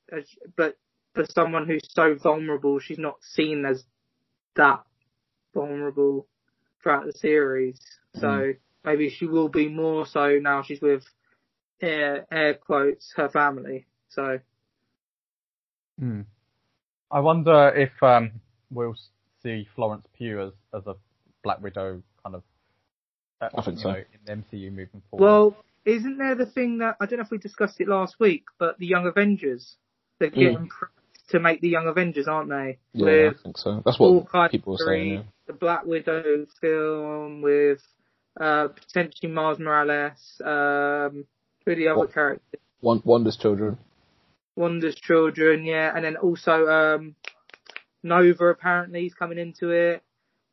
but for someone who's so vulnerable, she's not seen as that vulnerable throughout the series. So maybe she will be more so now she's with air air quotes her family. So Hmm. I wonder if um, we'll see Florence Pugh as, as a Black Widow kind of. Uh, I think you so. know, in the MCU moving forward. Well, isn't there the thing that I don't know if we discussed it last week, but the Young Avengers, they're getting prepped to make the Young Avengers, aren't they? Yeah, With I think so. That's what people were saying. Yeah. the Black Widow film with uh, potentially Miles Morales, um, who the other What? characters? Wanda's children. Wanda's children, yeah, and then also um, Nova apparently is coming into it,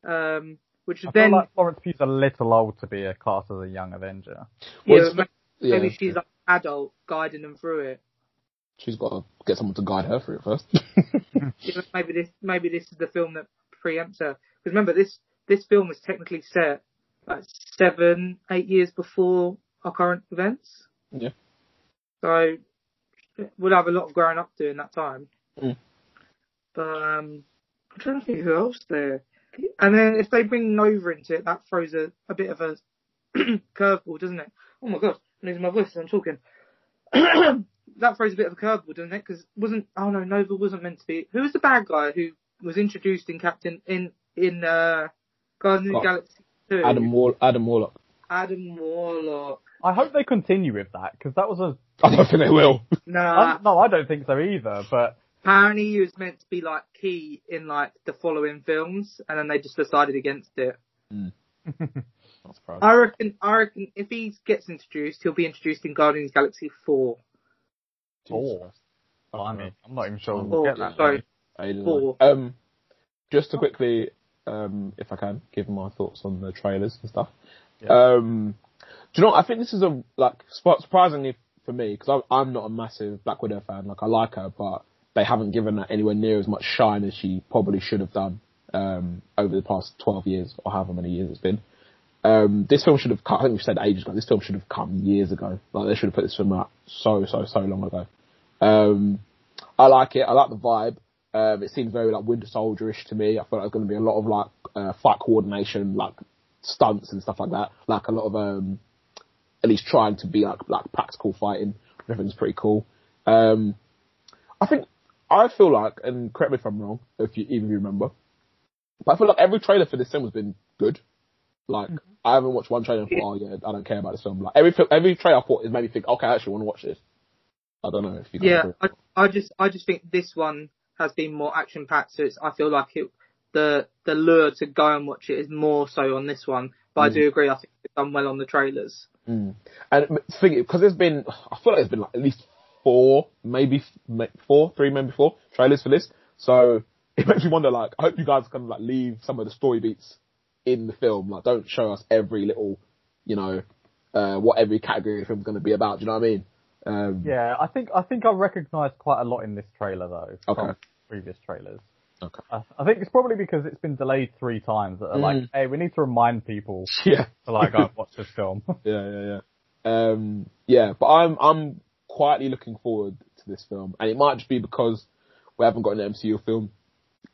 um, which I is feel then like Florence Pugh's a little old to be a class as a young Avenger. yeah, Well, it's- maybe, Yeah, maybe she's like adult guiding them through it. she's got to get someone to guide her through it first. (laughs) Yeah, maybe this maybe this is the film that preempts her. Because remember, this this film is technically set like seven, eight years before our current events. Yeah. So we'll have a lot of growing up to in that time. Mm. But um, I'm trying to think who else there. And then if they bring Nova into it, that throws a, a bit of a (clears throat) curveball, doesn't it? Oh my god, I'm losing my voice as I'm talking. (clears throat) that throws a bit of a curveball, doesn't it? Because wasn't oh no, Nova wasn't meant to be. Who was the bad guy who was introduced in Captain in in uh, Guardians of the Oh, Galaxy Two? Adam Wall- Adam Warlock. Adam Warlock. I hope they continue with that because that was a. I don't think they will. Nah, I- no, I don't think so either. But apparently he was meant to be like key in like the following films, and then they just decided against it. (laughs) Not surprised. I reckon, I reckon if he gets introduced, he'll be introduced in Guardians Galaxy Four. Four. Blimey, I'm not even sure we'll Four, get that. sorry. many. I didn't Four. Um, just to quickly, um, if I can, give my thoughts on the trailers and stuff. Yeah. Um, do you know? What? I think this is a like sp- surprisingly for me because I'm not a massive Black Widow fan. Like I like her, but they haven't given her anywhere near as much shine as she probably should have done um, over the past 12 years or however many years it's been. Um, this film should have come, I think we said ages ago, this film should have come years ago. Like they should have put this film out so, so, so long ago. Um, I like it. I like the vibe. Um, it seems very like Winter Soldier-ish to me. I feel like there's going to be a lot of like uh, fight coordination, like stunts and stuff like that. Like a lot of um, at least trying to be like like practical fighting. is pretty cool. Um, I think I feel like, and correct me if I'm wrong, if you even remember, but I feel like every trailer for this film has been good. Like I haven't watched one trailer and thought, oh yeah, I don't care about this film. Like every every trailer I thought has made me think, okay, I actually want to watch this. I don't know if you Yeah. I, I just, I just think this one has been more action packed. So it's, I feel like it, the the lure to go and watch it is more so on this one. But I Mm. do agree. I think it's done well on the trailers. Mm. And the thing because there's been, I feel like there's been like at least four, maybe four, three, maybe four trailers for this. So (laughs) it makes me wonder. Like, I hope you guys kind of like leave some of the story beats in the film. Like, don't show us every little, you know, uh, what every category of the film's going to be about. Do you know what I mean? Um, Yeah, I think I think I recognised quite a lot in this trailer though Okay. from previous trailers. Okay. I, I think it's probably because it's been delayed three times that are like, Mm. hey, we need to remind people (laughs) Yeah. to like go watch this film. (laughs) yeah, yeah, yeah. Um, yeah, but I'm I'm quietly looking forward to this film, and it might just be because we haven't got an MCU film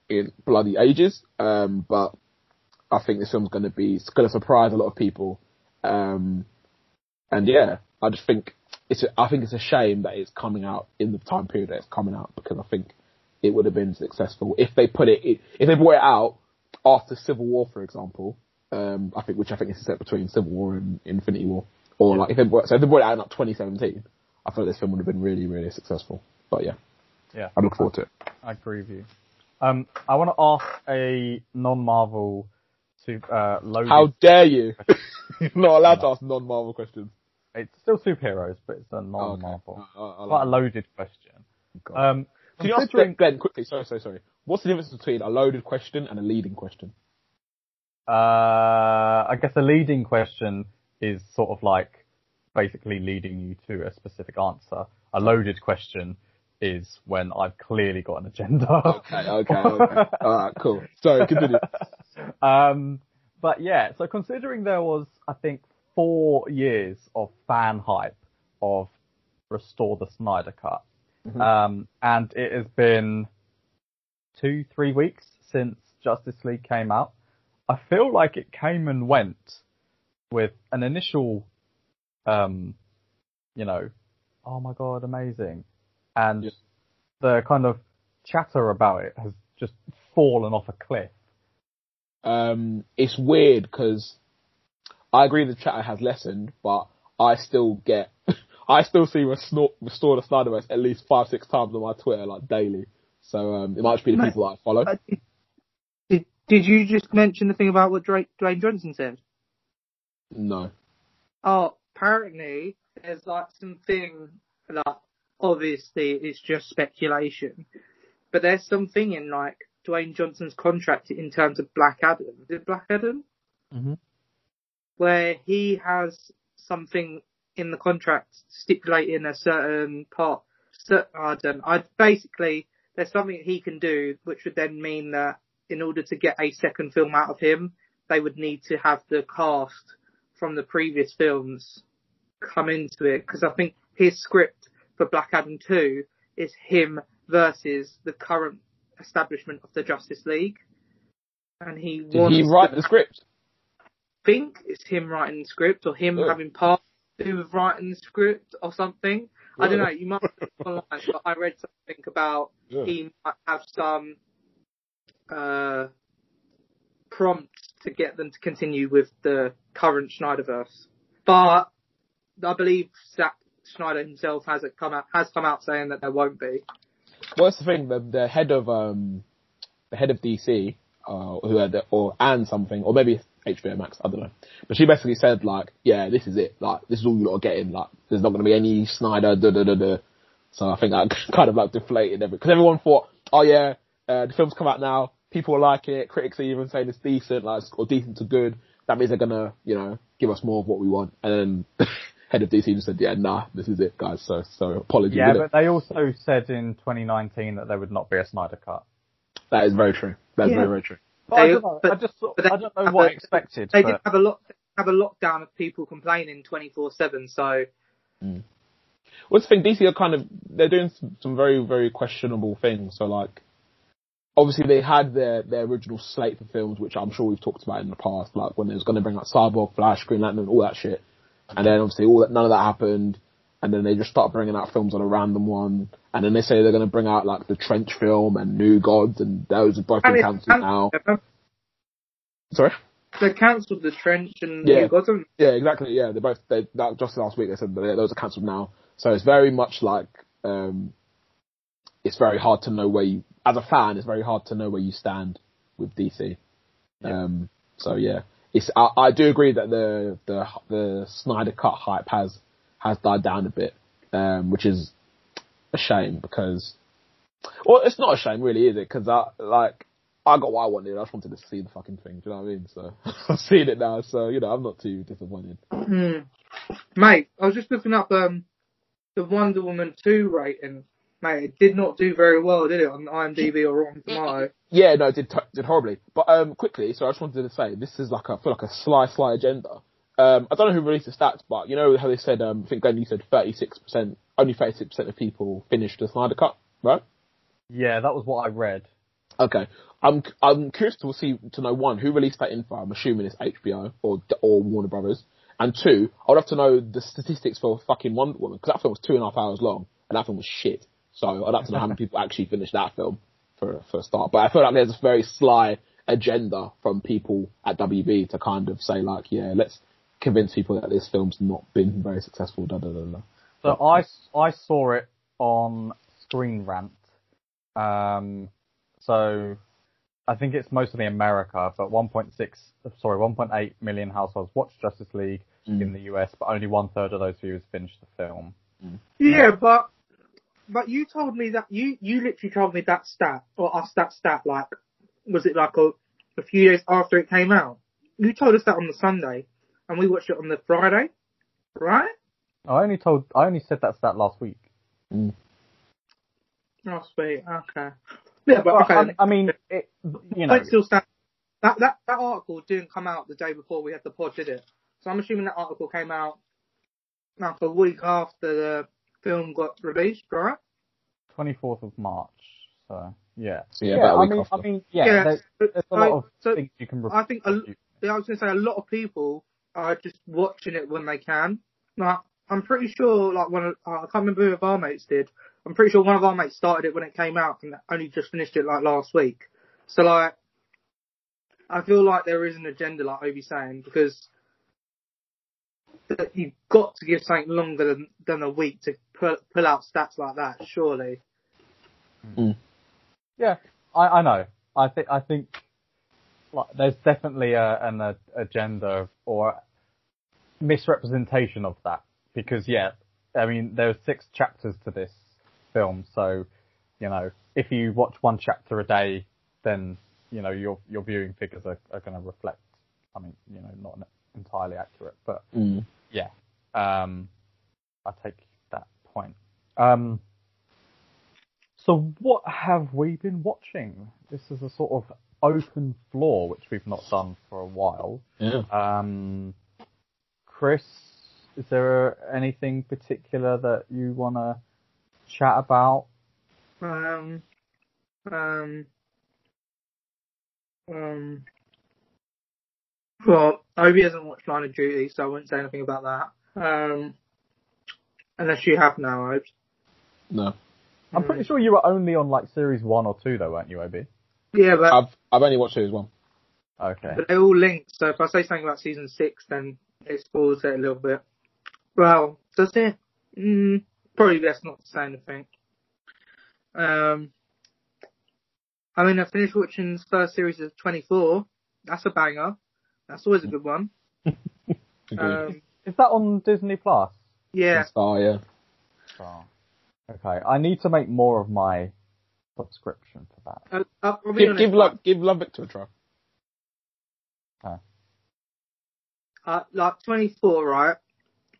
in bloody ages. Um, but I think this film's going to be it's going to surprise a lot of people. Um, and yeah, I just think it's a, I think it's a shame that it's coming out in the time period that it's coming out because I think it would have been successful if they put it if they brought it out after Civil War, for example. Um, I think which I think is set between Civil War and Infinity War, or like if they brought, so if they brought it out in like 2017, I thought this film would have been really really successful. But yeah, yeah, I'm looking forward to it. I agree with you. Um, I want to ask a non-Marvel to uh, loaded. How dare you? (laughs) You're not allowed to ask non-Marvel questions. It's still superheroes, but it's a Oh, okay. non-Marvel. I- I- I Quite a loaded question. God. Um, Can you ask Glenn, Glenn quickly? Sorry, sorry, sorry. What's the difference between a loaded question and a leading question? Uh, I guess a leading question is sort of like basically leading you to a specific answer. A loaded question is when I've clearly got an agenda. Okay, okay, okay. (laughs) All right, cool. Sorry, continue. (laughs) um, but yeah, so considering there was, I think, four years of fan hype of Restore the Snyder Cut, Mhm. um, and it has been two, three weeks since Justice League came out, I feel like it came and went with an initial, um, you know, oh my god, amazing, and Yeah. the kind of chatter about it has just fallen off a cliff. um, it's weird because I agree the chatter has lessened, but I still get, (laughs) I still see Restore, Restore the Snyderverse at least five, six times on my Twitter, like daily. So um, it might just be the Mate, people that I follow. Did, did you just mention the thing about what Drake, Dwayne Johnson said? No. Oh, apparently there's like something like obviously it's just speculation, but there's something in like Dwayne Johnson's contract in terms of Black Adam. Is it Black Adam? Mhm. Where he has something in the contract stipulating a certain part. cer- I don't. I basically there's something he can do, which would then mean that in order to get a second film out of him, they would need to have the cast from the previous films come into it because I think his script for Black Adam 2 is him versus the current establishment of the Justice League. And he Did wants he write to the script? think it's him writing the script or him Oh. having part do with writing the script or something. I don't know, you might have online, but I read something about Yeah. he might have some uh, prompts to get them to continue with the current Snyderverse. But I believe Zack Snyder himself has come out has come out saying that there won't be. what's the thing? The the head of um the head of DC, uh, who had the, or and something, or maybe HBO Max, I don't know. But she basically said like, yeah, this is it. Like, this is all you lot are getting. Like, there's not going to be any Snyder. Da da da da. So I think that (laughs) kind of like deflated every because everyone thought, oh yeah, uh, the film's come out now. People liking it. Critics are even saying it's decent, like or decent to good. That means they're gonna, you know, give us more of what we want. And then (laughs) head of DC just said, yeah, nah, this is it, guys. So so apologies. Yeah, innit? but they also said in 2019 that there would not be a Snyder cut. that is very true. That's Yeah. very very true. But I don't know. but- I just sort but I don't know what a- I expected. They but did have a lot have a lockdown of people complaining twenty four seven. So hmm. What's the thing? DC are kind of they're doing some, some very very questionable things. So like, obviously they had their their original slate for films, which I'm sure we've talked about in the past, like when they was going to bring out Cyborg, Flash, Green Lantern, all that shit. And then obviously all that none of that happened. And then they just start bringing out films on a random one. And then they say they're going to bring out like the Trench film and New Gods, and those are both been And cancelled it's- now. Sorry. they cancelled the trench and Yeah. you got them. Yeah, exactly. Yeah, they both they that, just last week they said that those are cancelled now. So it's very much like um, it's very hard to know where you, as a fan, it's very hard to know where you stand with DC. Um, so yeah, it's I, I do agree that the the the Snyder cut hype has has died down a bit, um, which is a shame because well, it's not a shame really, is it? Because I like I got what I wanted. I just wanted to see the fucking thing. Do you know what I mean? So (laughs) I've seen it now, so you know I'm not too disappointed. Hmm. Mate, I was just looking up um the Wonder Woman two rating. Mate, it did not do very well, did it, on IMDb or Rotten Tomato? Yeah, no, it did t- did horribly. But um, quickly, so I just wanted to say this is like a I feel like a sly sly agenda. Um, I don't know who released the stats, but you know how they said um, I think Glenn you said thirty six percent, only thirty six percent of people finished the Snyder Cut, right? yeah, that was what I read. Okay, I'm I'm curious to see to know one who released that info. I'm assuming it's HBO or or Warner Brothers. And two, I would have to know the statistics for fucking Wonder Woman because that film was two and a half hours long and that film was shit. So I'd have to know how many people actually finished that film for for a start. But I feel like there's a very sly agenda from people at WB to kind of say like, yeah, let's convince people that this film's not been very successful. Da da da da. So I, I saw it on Screen Rant. Um, so I think it's mostly America, but 1.6, sorry, 1.8 million households watched Justice League Mm. in the US, but only one third of those viewers finished the film. Yeah, but but you told me that you you literally told me that stat or us that stat like was it like a a few days after it came out? You told us that on the Sunday, and we watched it on the Friday, right? I only told, I only said that stat last week. Mm. Oh, sweet. Okay. Yeah, but okay. I, I mean, it, you know, still stands. That that that article didn't come out the day before we had the pod, did it? So I'm assuming that article came out like a week after the film got released, right? 24th of March. So yeah, So yeah, about a I week mean. I mean, yeah, Yeah, there's, but there's a I- lot of so things you can. I think a- Yeah, I was gonna say a lot of people are just watching it when they can. Like, I'm pretty sure, like one of, I can't remember who of our mates did. I'm pretty sure one of our mates started it when it came out and only just finished it like last week. So like, I feel like there is an agenda, like Obi's saying, because that you've got to give something longer than, than a week to pull, pull out stats like that, surely. Yeah, I, I know. I think I think like there's definitely a, an a, agenda or misrepresentation of that because yeah, I mean there are six chapters to this film, so you know if you watch one chapter a day, then you know your your viewing figures are, are going to reflect. I mean, you know, not entirely accurate, but Mm. yeah, um, I take that point. Um, so what have we been watching? This is a sort of open floor, which we've not done for a while. Yeah. Um, Chris, is there anything particular that you want to chat about? Um, um, um, well, Obi hasn't watched Line of Duty, so I won't say anything about that. Um, unless you have now, Obes. No, I'm pretty sure you were only on like series one or two, though, weren't you, Ob? Yeah, but, I've I've only watched series one. Okay. but they're all linked, so if I say something about season six, then it spoils it a little bit. Well, does it? Mm, probably best not to say anything. Um, I mean, I finished watching the first series of 24. That's a banger. That's always a good one. (laughs) Um, Is that on Disney Plus? Yeah. Star, yeah. Oh. Okay, I need to make more of my subscription for that. Uh, uh, Give, honest, give love, give love Victor a try. uh, like 24, right?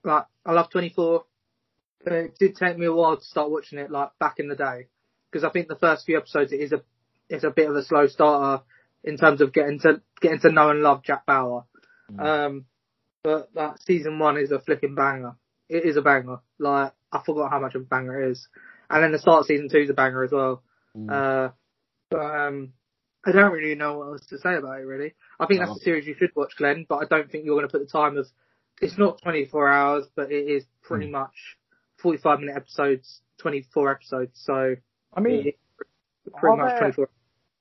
Like, I love 24. But it did take me a while to start watching it, like, back in the day. Because I think the first few episodes, it is a, it's a bit of a slow starter in terms of getting to, getting to know and love Jack Bauer. Um, but that season one is a flipping banger. It is a banger. Like, I forgot how much of a banger it is. And then the start of season two is a banger as well. Mm. Uh, but, um, I don't really know what else to say about it really. I think that's No. a series you should watch, Glenn, but I don't think you're going to put the time of, it's not 24 hours, but it is pretty Hmm. much 45 minute episodes, 24 episodes, so I mean, pretty are much there- 24.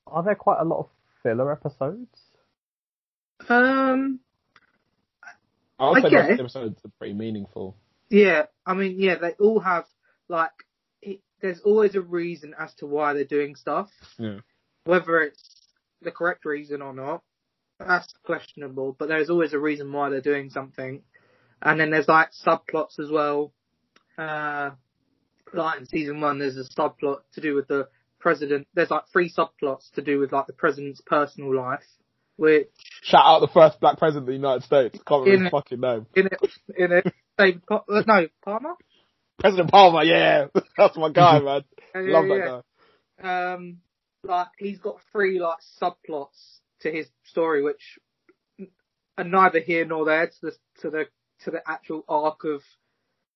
are there quite a lot of filler episodes? Um, I would say guess. most episodes are pretty meaningful. Yeah, I mean, yeah, they all have like it, there's always a reason as to why they're doing stuff. Yeah. Whether it's the correct reason or not, that's questionable. But there's always a reason why they're doing something. And then there's like subplots as well. Uh, like in season one, there's a subplot to do with the president. There's like three subplots to do with like the president's personal life, which Shout out the first black president of the United States. Can't remember his fucking name. in it, in it, (laughs) David, Pa- uh, no, Palmer. President Palmer, yeah. (laughs) That's my guy, (laughs) man. Yeah, Love that yeah. guy. um, like he's got three like subplots to his story, which are neither here nor there to the to the to the actual arc of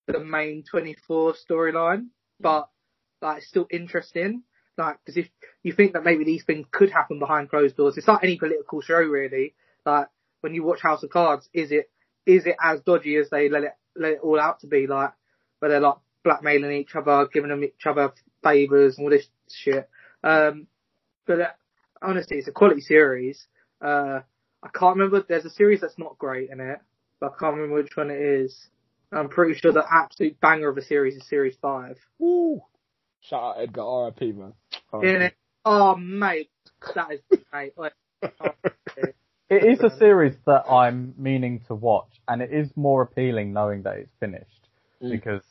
the main twenty four storyline, but like it's still interesting. Like, because if you think that maybe these things could happen behind closed doors, it's like any political show really. Like when you watch House of Cards, is it is it as dodgy as they let it let it all out to be? Like where they're like blackmailing each other, giving them each other favors and all this shit. Um, but uh, honestly, it's a quality series. Uh, I can't remember. There's a series that's not great in it, but I can't remember which one it is. I'm pretty sure the absolute banger of a series is series five. Woo. Shout out Edgar, R.I.P. man. In it, oh mate, that is mate. Like, (laughs) oh, It is a series that I'm meaning to watch, and it is more appealing knowing that it's finished. Mm. Because,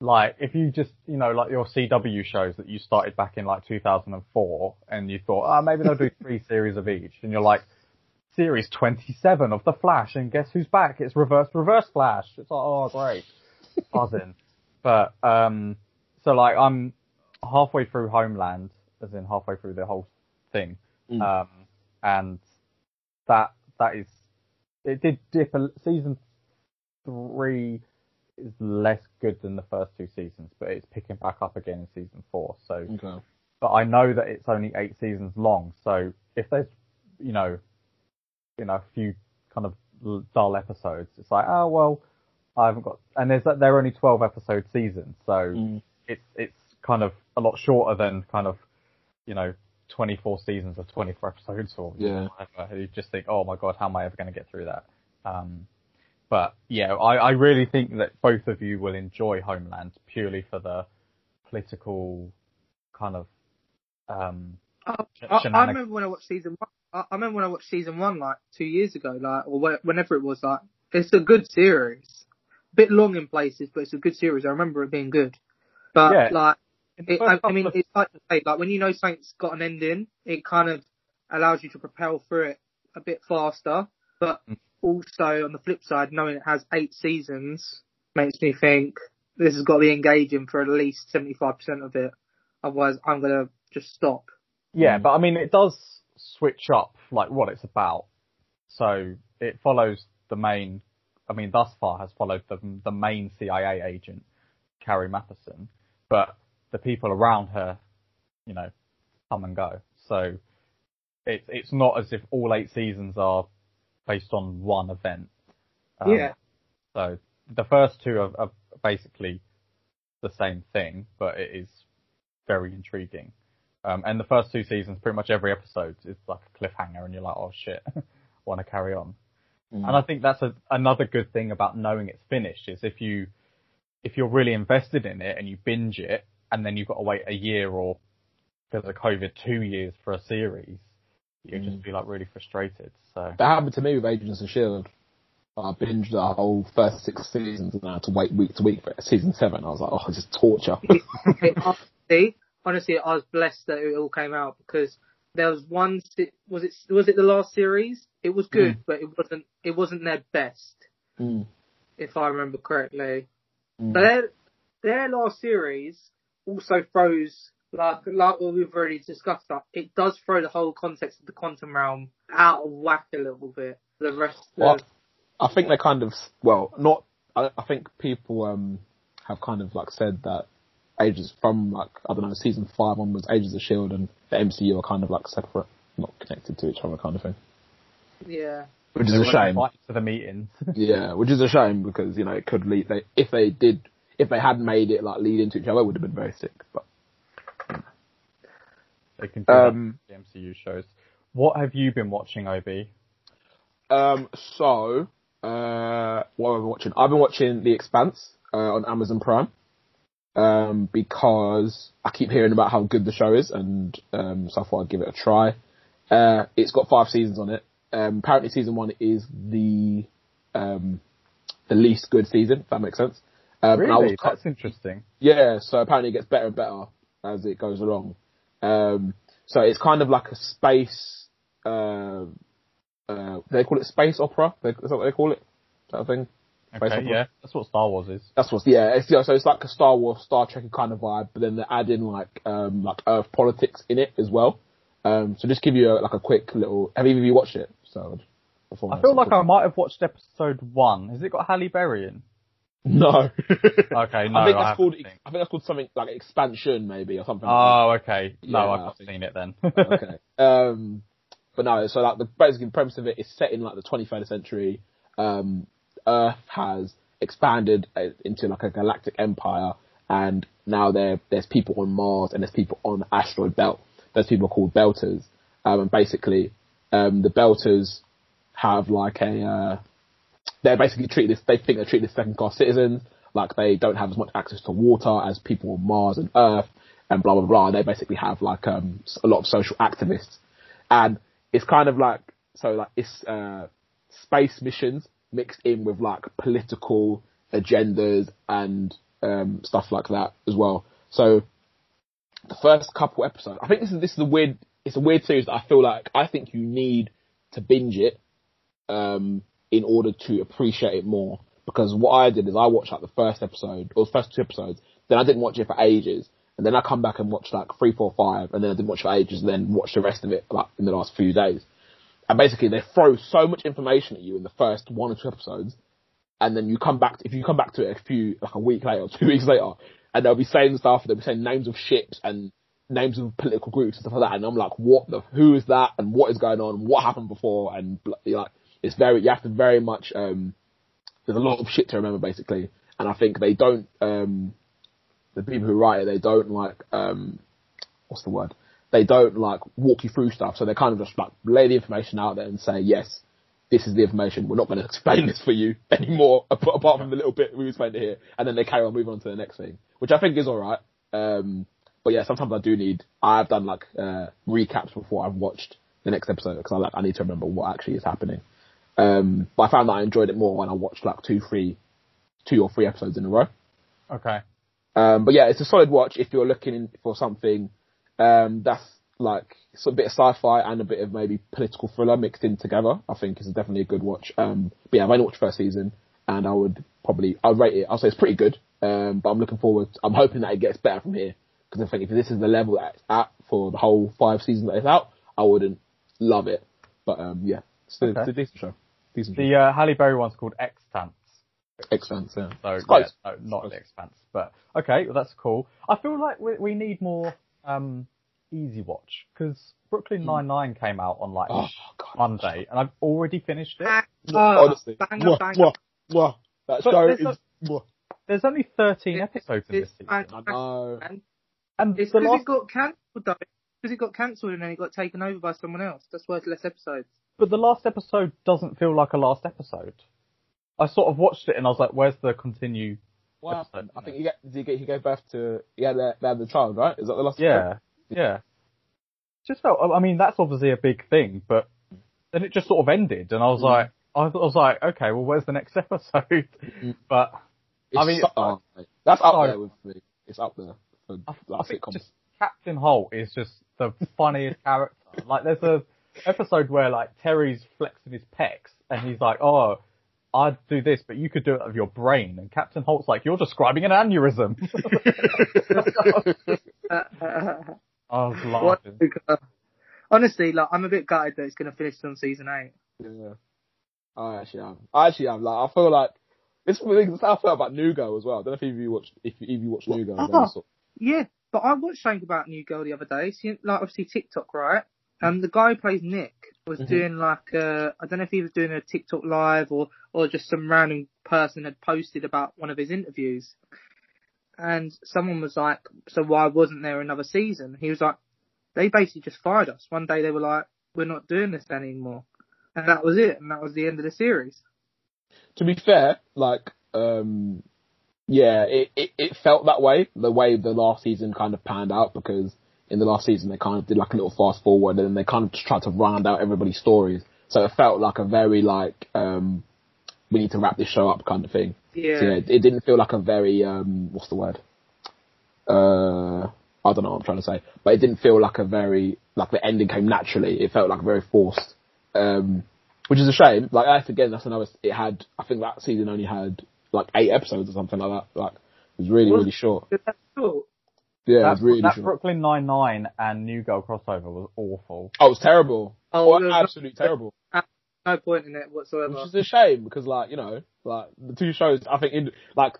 like, if you just, you know, like your CW shows that you started back in like 2004, and you thought, oh, maybe they'll do (laughs) three series of each, and you're like, series 27 of The Flash, and guess who's back? It's Reverse Reverse Flash. It's like, oh, great. (laughs) Buzzing. But, um, so like, I'm halfway through Homeland, as in halfway through the whole thing. Mm. Um, and that, that is, it did dip a, season three is less good than the first two seasons, but it's picking back up again in season four. So, Okay. but I know that it's only eight seasons long. So if there's, you know, you know, a few kind of dull episodes, it's like, oh well, I haven't got, and there's that they're only twelve episode seasons, so Mm. it's it's kind of a lot shorter than kind of, you know, 24 seasons of 24 episodes or you know, whatever. You just think, oh my god, how am I ever going to get through that? Um, but yeah, I, I really think that both of you will enjoy Homeland purely for the political kind of um, I, I, I remember when I watched season one. I, I remember when I watched season one like two years ago, like or whe- whenever it was. Like it's a good series, a bit long in places, but it's a good series. I remember it being good. But Yeah. like, In the it, I, I mean, it's like to say, like when you know something's got an ending, it kind of allows you to propel through it a bit faster. But Mm. also on the flip side, knowing it has eight seasons makes me think this has got to be engaging for at least seventy five percent of it. Otherwise, I'm gonna just stop. Yeah, but I mean, it does switch up like what it's about. So it follows the main. I mean, thus far has followed the the main CIA agent, Carrie Mathison, but the people around her, you know, come and go. So it's it's not as if all eight seasons are based on one event. Um, Yeah. So the first two are, are basically the same thing, but it is very intriguing. Um, and the first two seasons, pretty much every episode is like a cliffhanger, and you're like, oh shit, (laughs) want to carry on. Mm. And I think that's a, another good thing about knowing it's finished is if you if you're really invested in it and you binge it and then you've got to wait a year or because of COVID, two years for a series, you'd just Mm. be like really frustrated. So That happened to me with Agents of Shield. I binged the whole first six seasons and I had to wait week to week for season seven. I was like, oh, it's just torture. (laughs) Honestly, honestly, I was blessed that it all came out because there was one. Was it was it the last series? It was good, but it wasn't. It wasn't their best, Mm. if I remember correctly. Mm. But their their last series also throws like like what we've already discussed. That it does throw the whole context of the quantum realm out of whack a little bit. The rest. Well, of, I think they kind of, well, not, I, I think people, um, have kind of like said that Ages from like, I don't know, season five onwards, Agents of Shield and the MCU are kind of like separate, not connected to each other kind of thing. yeah. Which is a shame. invited to the meetings. (laughs) Yeah, which is a shame because, you know, it could lead, they, if they did, if they had made it like lead into each other, it would have been very sick, but. they can do Um, the MCU shows. What have you been watching, Ob? Um, so, uh, what have I been watching? I've been watching The Expanse, uh, on Amazon Prime. Um, because I keep hearing about how good the show is and, um, so I thought I'd give it a try. Uh, it's got five seasons on it. Um, apparently season one is the, um, the least good season, if that makes sense. Um, Really? That's interesting. yeah, so apparently it gets better and better as it goes along. Um, so it's kind of like a space, uh, uh, they call it space opera. They- Is that what they call it? Is that a thing? Space Okay, opera? yeah, that's what Star Wars is. That's what, yeah, it's, yeah, so it's like a Star Wars, Star Trek kind of vibe, but then they add in like, um, like Earth politics in it as well. Um, so just give you a, like a quick little, have either of you watched it? So, I feel like I might have watched episode one. Has it got Halle Berry in? No. (laughs) Okay, no, I think I that's called, seen. I think that's called something like expansion maybe or something. Oh, okay. No, Yeah, I've not seen it then. (laughs) okay. Um, but no, so like the basically the premise of it is set in like the 23rd century. Um, Earth has expanded uh, into like a galactic empire, and now there there's people on Mars and there's people on the asteroid belt. Those people are called Belters, um, and basically um, the Belters have like a uh, they're basically treated as they think they're treated as second class citizens, like they don't have as much access to water as people on Mars and Earth, and blah blah blah. They basically have like um a lot of social activists, and it's kind of like so like it's uh space missions mixed in with like political agendas and um stuff like that as well. So the first couple episodes, I think this is this is a weird it's a weird series that I feel like I think you need to binge it um, in order to appreciate it more. Because what I did is I watched like the first episode or the first two episodes, then I didn't watch it for ages, and then I come back and watch like three, four, five, and then I didn't watch for ages, and then watch the rest of it like in the last few days. And basically, they throw so much information at you in the first one or two episodes, and then you come back. if you come back to it a few like a week later, or two (laughs) weeks later, and they'll be saying stuff, they'll be saying names of ships and names of political groups and stuff like that, and I'm like, what the, who is that, and what is going on, what happened before, and like, it's very, you have to very much, um, there's a lot of shit to remember basically, and I think they don't, um, the people who write it, they don't like, um, what's the word? They don't like walk you through stuff, so they kind of just like lay the information out there and say, yes, this is the information. We're not going (laughs) to explain this for you anymore, (laughs) apart from the little bit we explained it here, and then they carry on moving on to the next thing, which I think is all right. Um, but yeah, sometimes I do need. I've done like uh, recaps before I've watched the next episode because I like I need to remember what actually is happening. Um, but I found that I enjoyed it more when I watched like two, three, two or three episodes in a row. okay. Um, but yeah, it's a solid watch if you're looking for something um, that's like it's a bit of sci-fi and a bit of maybe political thriller mixed in together. I think it's definitely a good watch. Um, but yeah, I've only watched the first season, and I would probably I'd rate it. I'll say it's pretty good. Um, but I'm looking forward. I'm hoping that it gets better from here because I think if this is the level that it's at for the whole five seasons that it's out, I wouldn't love it. But um, yeah, it's Okay. it's a decent show. Decent. The uh, Halle Berry one's called Extant. Expanse, yeah. So It's quite- yeah, no, not the Expanse, but okay, well, that's cool. I feel like we, we need more um, easy watch because Brooklyn Nine Nine came out on like Oh god. Monday, and I've already finished it. Oh, Honestly, banger, mwah, banger. mwah, mwah. that But show there's is. a- There's only 13 It's- episodes in this season, I know. and It's the because last, it got cancelled though. Because it got cancelled and then it got taken over by someone else. That's why it's less episodes. but the last episode doesn't feel like a last episode. I sort of watched it and I was like, "Where's the continue What episode, happened? I think it? he, get, did he, get, he gave birth to, he had, they had the child, right? Is that the last Yeah, yeah. Just felt. I mean, that's obviously a big thing, but then it just sort of ended, and I was Mm. like, I was, like, okay, well, where's the next (laughs) episode? But It's I mean, so- that's up so- there with me. It's up there for I, I think just Captain Holt is just the funniest character. Like, there's a episode where like Terry's flexing his pecs, and he's like, "Oh, I'd do this, but you could do it of your brain." And Captain Holt's like, "You're describing an aneurysm." (laughs) I was laughing. Honestly, like I'm a bit gutted that it's going to finish on season eight. Yeah. I actually am. I actually am. Like, I feel like this is this is how I felt about New Girl as well. I don't know if you watched if you, if you watched New Girl. Oh. then you saw- Yeah, but I watched something about New Girl the other day. See, like obviously TikTok, right? And the guy who plays Nick was Mhm. doing like uh, I don't know if he was doing a TikTok live or or just some random person had posted about one of his interviews. And someone was like, "So why wasn't there another season?" He was like, "They basically just fired us. One day they were like, we're not doing this anymore,' and that was it. And that was the end of the series." To be fair, like, um, yeah, it, it it felt that way. The way the last season kind of panned out because in the last season they kind of did like a little fast forward and then they kind of just tried to round out everybody's stories. So it felt like a very like um, we need to wrap this show up kind of thing. Yeah. So, yeah, it didn't feel like a very um, what's the word? Uh, I don't know what I'm trying to say, but it didn't feel like a very like the ending came naturally. It felt like very forced, um, which is a shame. Like that's again, that's another. It had I think that season only had like eight episodes or something like that. Like it was really Was- really short. That's cool. Yeah, it That, was really that short. Brooklyn Nine Nine and New Girl crossover was awful. oh, it was terrible. Oh, Oh, there's absolutely terrible. no point in it whatsoever. Which is a shame because like, you know, like the two shows I think in like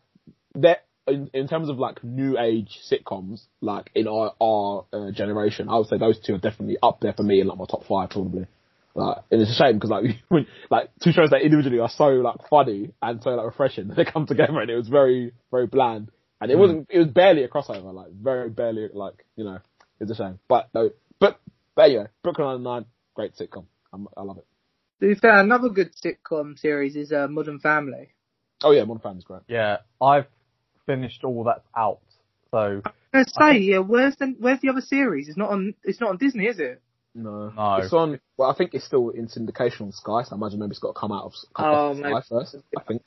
that in, in terms of like new age sitcoms, like in our our uh, generation, I would say those two are definitely up there for me in like my top five probably. Like, and it's a shame because like (laughs) when like two shows that individually are so like funny and so like refreshing, (laughs) that they come together and it was very very bland and it wasn't it was barely a crossover like very barely like you know it's a shame. But no, but but anyway, Brooklyn Nine Nine, great sitcom. I'm, I love it. To be fair, another good sitcom series is uh, Modern Family. Oh yeah, Modern Family's great. Yeah, I've finished all that's out. So I say, yeah, where's the where's the other series? It's not on. It's not on Disney, is it? No. No. It's on, well, I think it's still in syndication on Sky, so I imagine maybe it's got to come out of, come Oh, off Sky maybe. first, I think.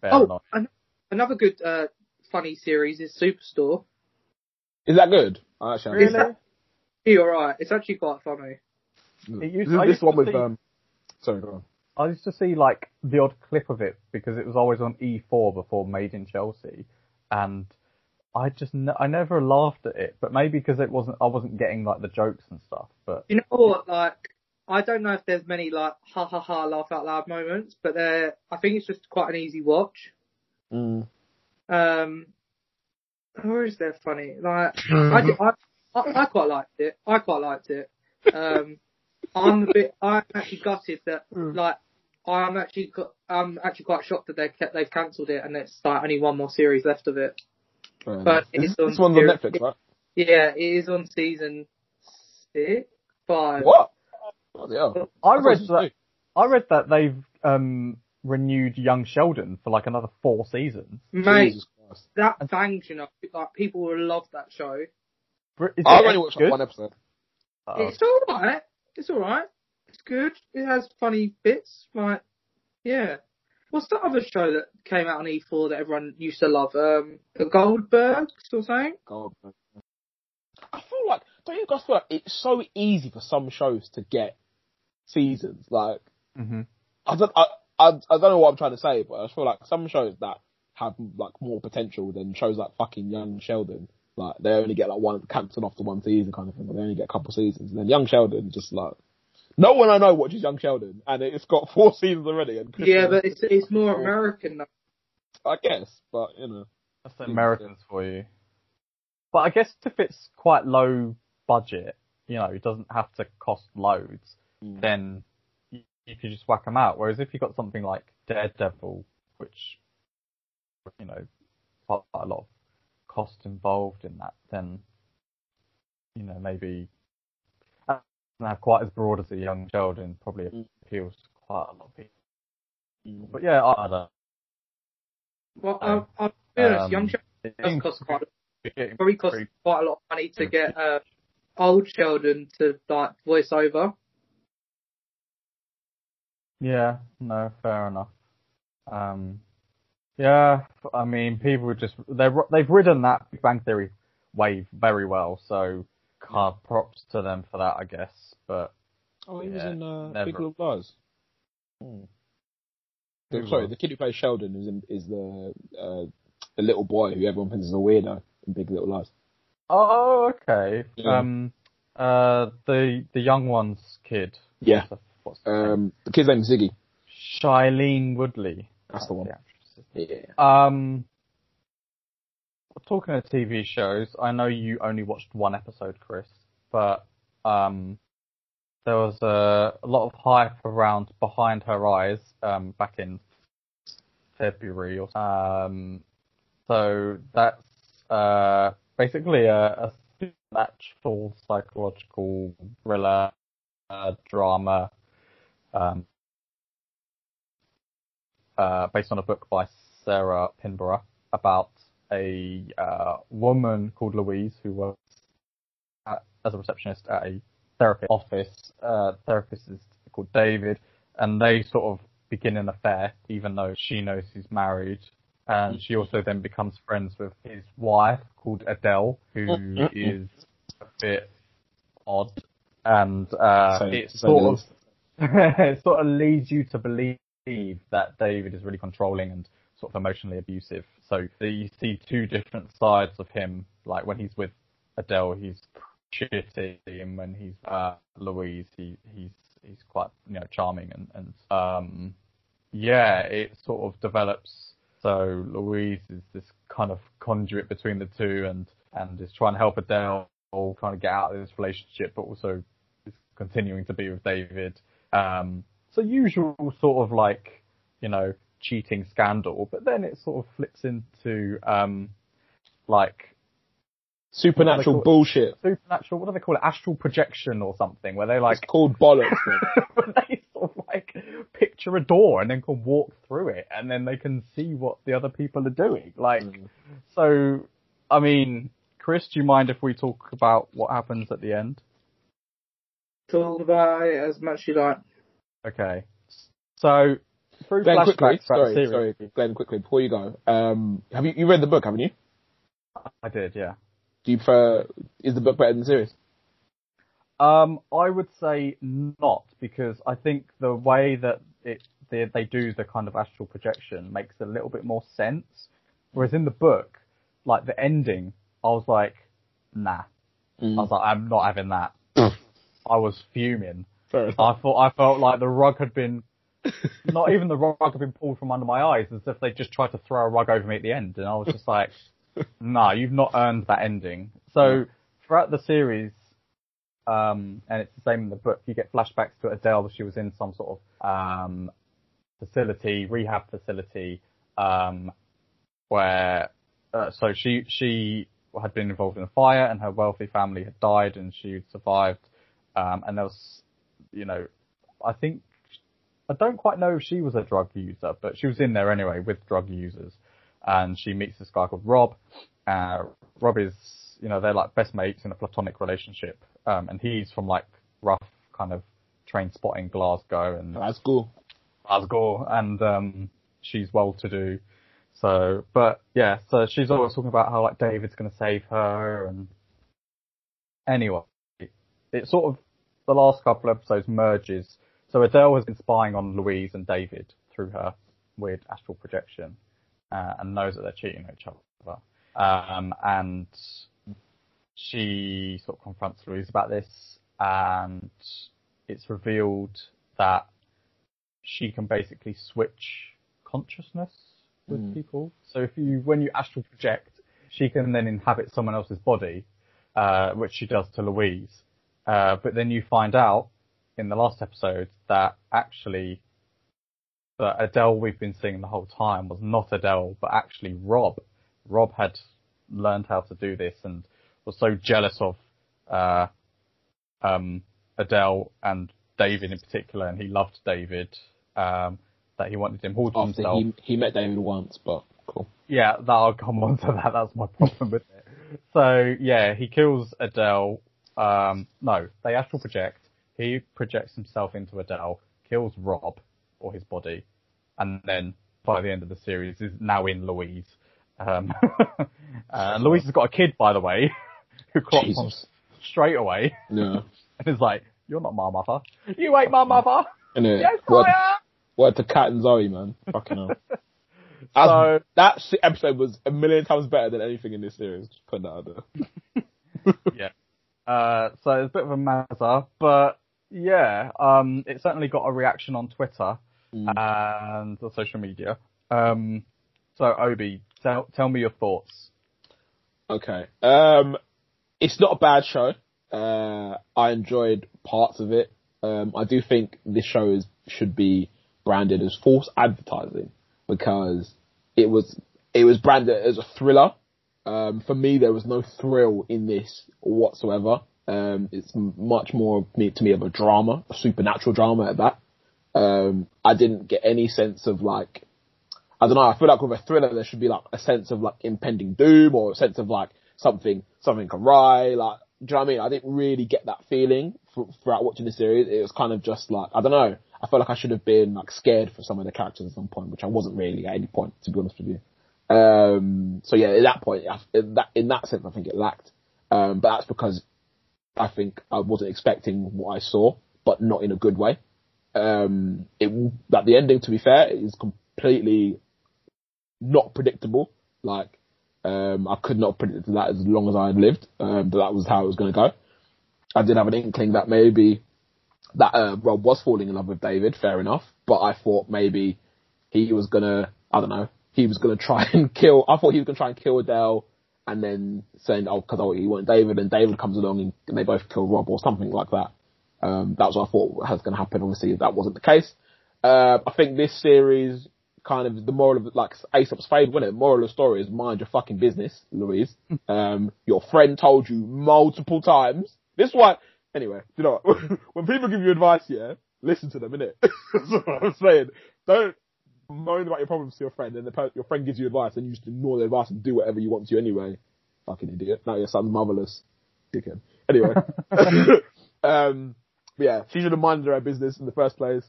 fair oh, an- another good uh, funny series is Superstore. Is that good? I actually Is that- You're right. It's actually quite funny. It used- this I this used one to with, see- um, sorry, go on. I used to see like the odd clip of it because it was always on E4 before Made in Chelsea, and I just n- I never laughed at it, but maybe because it wasn't I wasn't getting like the jokes and stuff. But You know what? Like, I don't know if there's many like ha ha ha laugh out loud moments, but there. I think it's just quite an easy watch. Mm. Um, or is there funny? Like, (laughs) I, did- I, I, I quite liked it. I quite liked it. Um, I'm a bit. I'm actually gutted that like I'm actually got, I'm actually quite shocked that they kept they've cancelled it and it's like only one more series left of it. Fair But enough. it's This, on this one's on Netflix, right? Yeah, it is on season six, five. What? Bloody hell. I read that it's I read that they've um renewed Young Sheldon for like another four seasons. Mate, Jesus Christ. that bangs, you know, like people will love that show. I've only watched like one episode. Oh, It's alright. It's alright. It's good. It has funny bits. Like, yeah. What's that other show that came out on E4 that everyone used to love? Um, the Goldbergs or something? God. I feel like, don't you guys feel like it's so easy for some shows to get seasons? Like, mhm. I don't, I, I, I don't know what I'm trying to say, but I feel like some shows that have like more potential than shows like fucking Young Sheldon. Like they only get like one cancelled after one season kind of thing. But they only get a couple seasons. And then Young Sheldon just like no one I know watches Young Sheldon, and it's got (laughs) four seasons already. And Yeah, but it's it's more American though. I guess, but you know, That's the Americans for you. But I guess if it's quite low budget, you know, it doesn't have to cost loads, Mm. then you, you could just whack them out. Whereas if you've got something like Daredevil, which, you know, quite a lot of cost involved in that, then, you know, maybe have quite as broad as a young Sheldon, probably Mm. appeals to quite a lot of people. But yeah, I don't know. Well, Um, I'm be honest, Um, Young does cost quite, getting probably cost quite a lot of money to get uh, old children to like voice over. Yeah, no, fair enough. Um, yeah, I mean, people just they they've ridden that Big Bang Theory wave very well, so uh, props to them for that, I guess. But Oh, he was in uh. Big Little Lies. Hmm. The- sorry, the kid who plays Sheldon is in, is the uh, the little boy who everyone thinks is a weirdo in Big Little Lies. oh, okay. Yeah. Um, uh, the the young one's kid. Yeah. What's the, the name? Um, the kid's name is Ziggy. Shailene Woodley. That's the one. actress. Yeah. Um, talking of TV shows, I know you only watched one episode, Chris, but um, there was a, a lot of hype around Behind Her Eyes um, back in February. Or, um, so that's uh, basically a, a supernatural psychological thriller uh, drama um, uh, based on a book by Sarah Pinborough about a uh, woman called Louise who works at, as a receptionist at a therapist office. Uh, therapist is called David, and they sort of begin an affair, even though she knows he's married. And she also then becomes friends with his wife called Adele, who is a bit odd, and uh, Same- it same sort of (laughs) it sort of leads you to believe that David is really controlling and sort of emotionally abusive. So you see two different sides of him. Like when he's with Adele, he's shitty, and when he's uh, Louise, he, he's he's quite you know charming and and um yeah, it sort of develops. So Louise is this kind of conduit between the two, and and is trying to help Adele, trying to get out of this relationship, but also is continuing to be with David. Um, so usual sort of like you know cheating scandal, but then it sort of flips into um like Supernatural What do they call it? bullshit. supernatural. What do they call it? Astral projection or something, where they like It's called bollocks. (laughs) man. when they sort of like picture a door and then can walk through it and then they can see what the other people are doing. Like, Mm. so, I mean, Chris, do you mind if we talk about what happens at the end? Talk about it as much as you like. Okay. So, through Glenn, quickly. Sorry, the series, sorry, Glenn, quickly before you go. Um, have you you read the book? Haven't you? I did, yeah. Do you prefer? Is the book better than the series? Um, I would say not because I think the way that it they, they do the kind of astral projection makes a little bit more sense. Whereas in the book, like the ending, I was like, nah. I was like, I'm not having that. (laughs) I was fuming. Fair. I thought I felt like the rug had been, not even the rug had been pulled from under my eyes, as if they just tried to throw a rug over me at the end, and I was just like, (laughs) "Nah, you've not earned that ending." So throughout the series, um, and it's the same in the book, you get flashbacks to Adele. She was in some sort of um, facility, rehab facility, um, where uh, so she she had been involved in a fire, and her wealthy family had died, and she survived. Um, and there was, you know, I think I don't quite know if she was a drug user, but she was in there anyway with drug users, and she meets this guy called Rob. Uh, Rob is, you know, they're like best mates in a platonic relationship, um, and he's from like rough kind of train spotting Glasgow and cool. Glasgow, and um, she's well to do. So, but yeah, so she's always talking about how like David's going to save her, and anyway, it sort of the last couple of episodes merges. So Adele has been spying on Louise and David through her weird astral projection, uh, and knows that they're cheating on each other. Um, and she sort of confronts Louise about this, and it's revealed that she can basically switch consciousness with Mm. people. So if you, when you astral project, she can then inhabit someone else's body, uh, which she does to Louise. Uh, but then you find out in the last episode that actually that Adele we've been seeing the whole time was not Adele, but actually Rob. Rob had learned how to do this and was so jealous of uh, um, Adele and David in particular, and he loved David um, that he wanted him all to After himself. he he met David once, but cool. Yeah, that I'll come on to that. That's my problem with it. So yeah, he kills Adele. Um, no, they astral project. He projects himself into Adele, kills Rob or his body, and then by the end of the series is now in Louise. Um, (laughs) and Louise has got a kid, by the way, (laughs) who clocks on straight away Yeah. (laughs) and is like, "You're not my mother. You ain't my mother." And it, Yes, what, I am. what to Kat and Zoe, man. Fucking hell. So that episode was a million times better than anything in this series. Just put that out there. yeah. Uh, so it's a bit of a mazza, but yeah, um, it certainly got a reaction on Twitter Mm. and the social media. Um, so Obi, tell, tell me your thoughts. Okay. Um, it's not a bad show. Uh, I enjoyed parts of it. Um, I do think this show is, should be branded as false advertising because it was it was branded as a thriller. Um, for me, there was no thrill in this whatsoever. Um, it's much more to me of a drama, a supernatural drama at that. Um, I didn't get any sense of like I don't know. I feel like with a thriller, there should be like a sense of like impending doom or a sense of like something, something awry. Like, do you know what I mean? I didn't really get that feeling thr- throughout watching the series. It was kind of just like, I don't know. I felt like I should have been like scared for some of the characters at some point, which I wasn't really at any point, to be honest with you. Um, so yeah, at that point, I- in that, in that sense, I think it lacked. Um, but that's because I think I wasn't expecting what I saw, but not in a good way. Um, it, the ending, to be fair, is completely not predictable. Like, um, I could not predict that as long as I had lived, um, but that was how it was going to go. I did have an inkling that maybe that uh, Rob was falling in love with David, fair enough, but I thought maybe he was gonna, I don't know, he was gonna try (laughs) and kill. I thought he was gonna try and kill Adele, and then saying, oh, because oh, he wanted David, and David comes along and, they both kill Rob or something like that. Um, that was what I thought was going to happen. Obviously, that wasn't the case. Uh, I think this series kind of the moral of like Aesop's fable, wasn't it? Moral of the story is mind your fucking business, Louise. (laughs) um, your friend told you multiple times. This is why. Anyway, you know (laughs) when people give you advice, yeah, listen to them, innit? (laughs) That's what I'm saying. Don't moan about your problems to your friend, and the per- your friend gives you advice, and you just ignore the advice and do whatever you want to anyway. Fucking idiot. Now your son's motherless. Dickhead. Anyway. (laughs) (laughs) um, yeah, she should have minded her own business in the first place.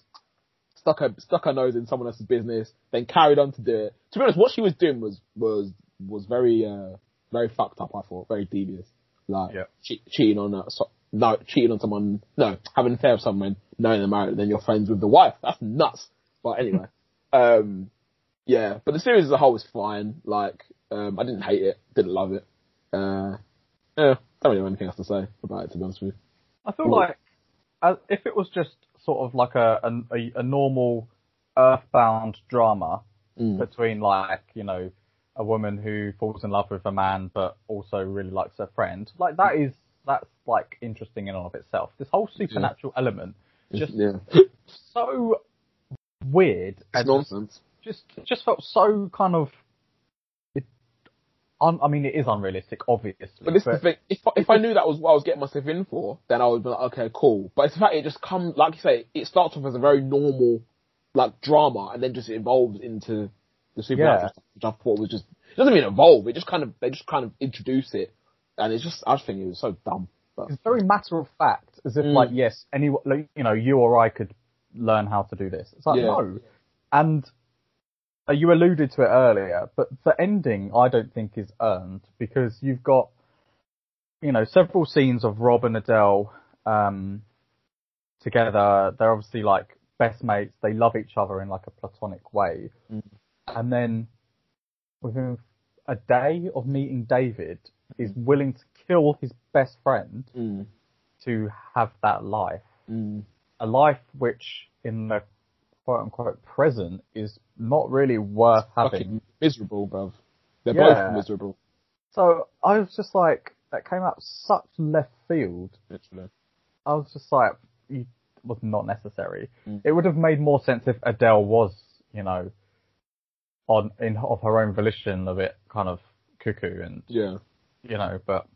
Stuck her stuck her nose in someone else's business, then carried on to do it. To be honest, what she was doing was was was very uh very fucked up. I thought very devious, like Yeah. che- cheating on a, so, no cheating on someone, no having an affair with someone, knowing they're married, and then you're friends with the wife. That's nuts. But anyway, (laughs) um, yeah. But the series as a whole was fine. Like, um, I didn't hate it, didn't love it. Uh, yeah, don't really have anything else to say about it. To be honest with you. I feel Ooh. like uh, if it was just sort of like a a, a normal earthbound drama Mm. between like you know a woman who falls in love with a man but also really likes her friend, like that is that's like interesting in and of itself. This whole supernatural element just yeah, so weird it's and nonsense. just just felt so kind of. It, un, I mean, it is unrealistic, obviously. But this is the thing. If if I knew that was what I was getting myself in for, then I would be like, okay, cool. But it's the fact it just comes, like you say, it starts off as a very normal, like drama, and then just evolves into the supernatural Yeah. stuff, which I thought was just it doesn't even evolve. It just kind of they just kind of introduce it, and it's just I just think it was so dumb. But it's very matter of fact, as if Mm. like yes, any like, you know you or I could learn how to do this. It's like Yeah. no, and uh, you alluded to it earlier, but the ending I don't think is earned because you've got you know several scenes of Rob and Adele um, together. They're obviously like best mates. They love each other in like a platonic way, Mm. and then within a day of meeting David, is willing to kill his best friend mm, to have that life. A life which, in the quote unquote present, is not really worth having. fucking miserable, bruv. They're Yeah. both miserable. So I was just like, that came out such left field. Literally. I was just like, it was not necessary. Mm. It would have made more sense if Adele was, you know, on in of her own volition a bit kind of cuckoo and Yeah. you know, but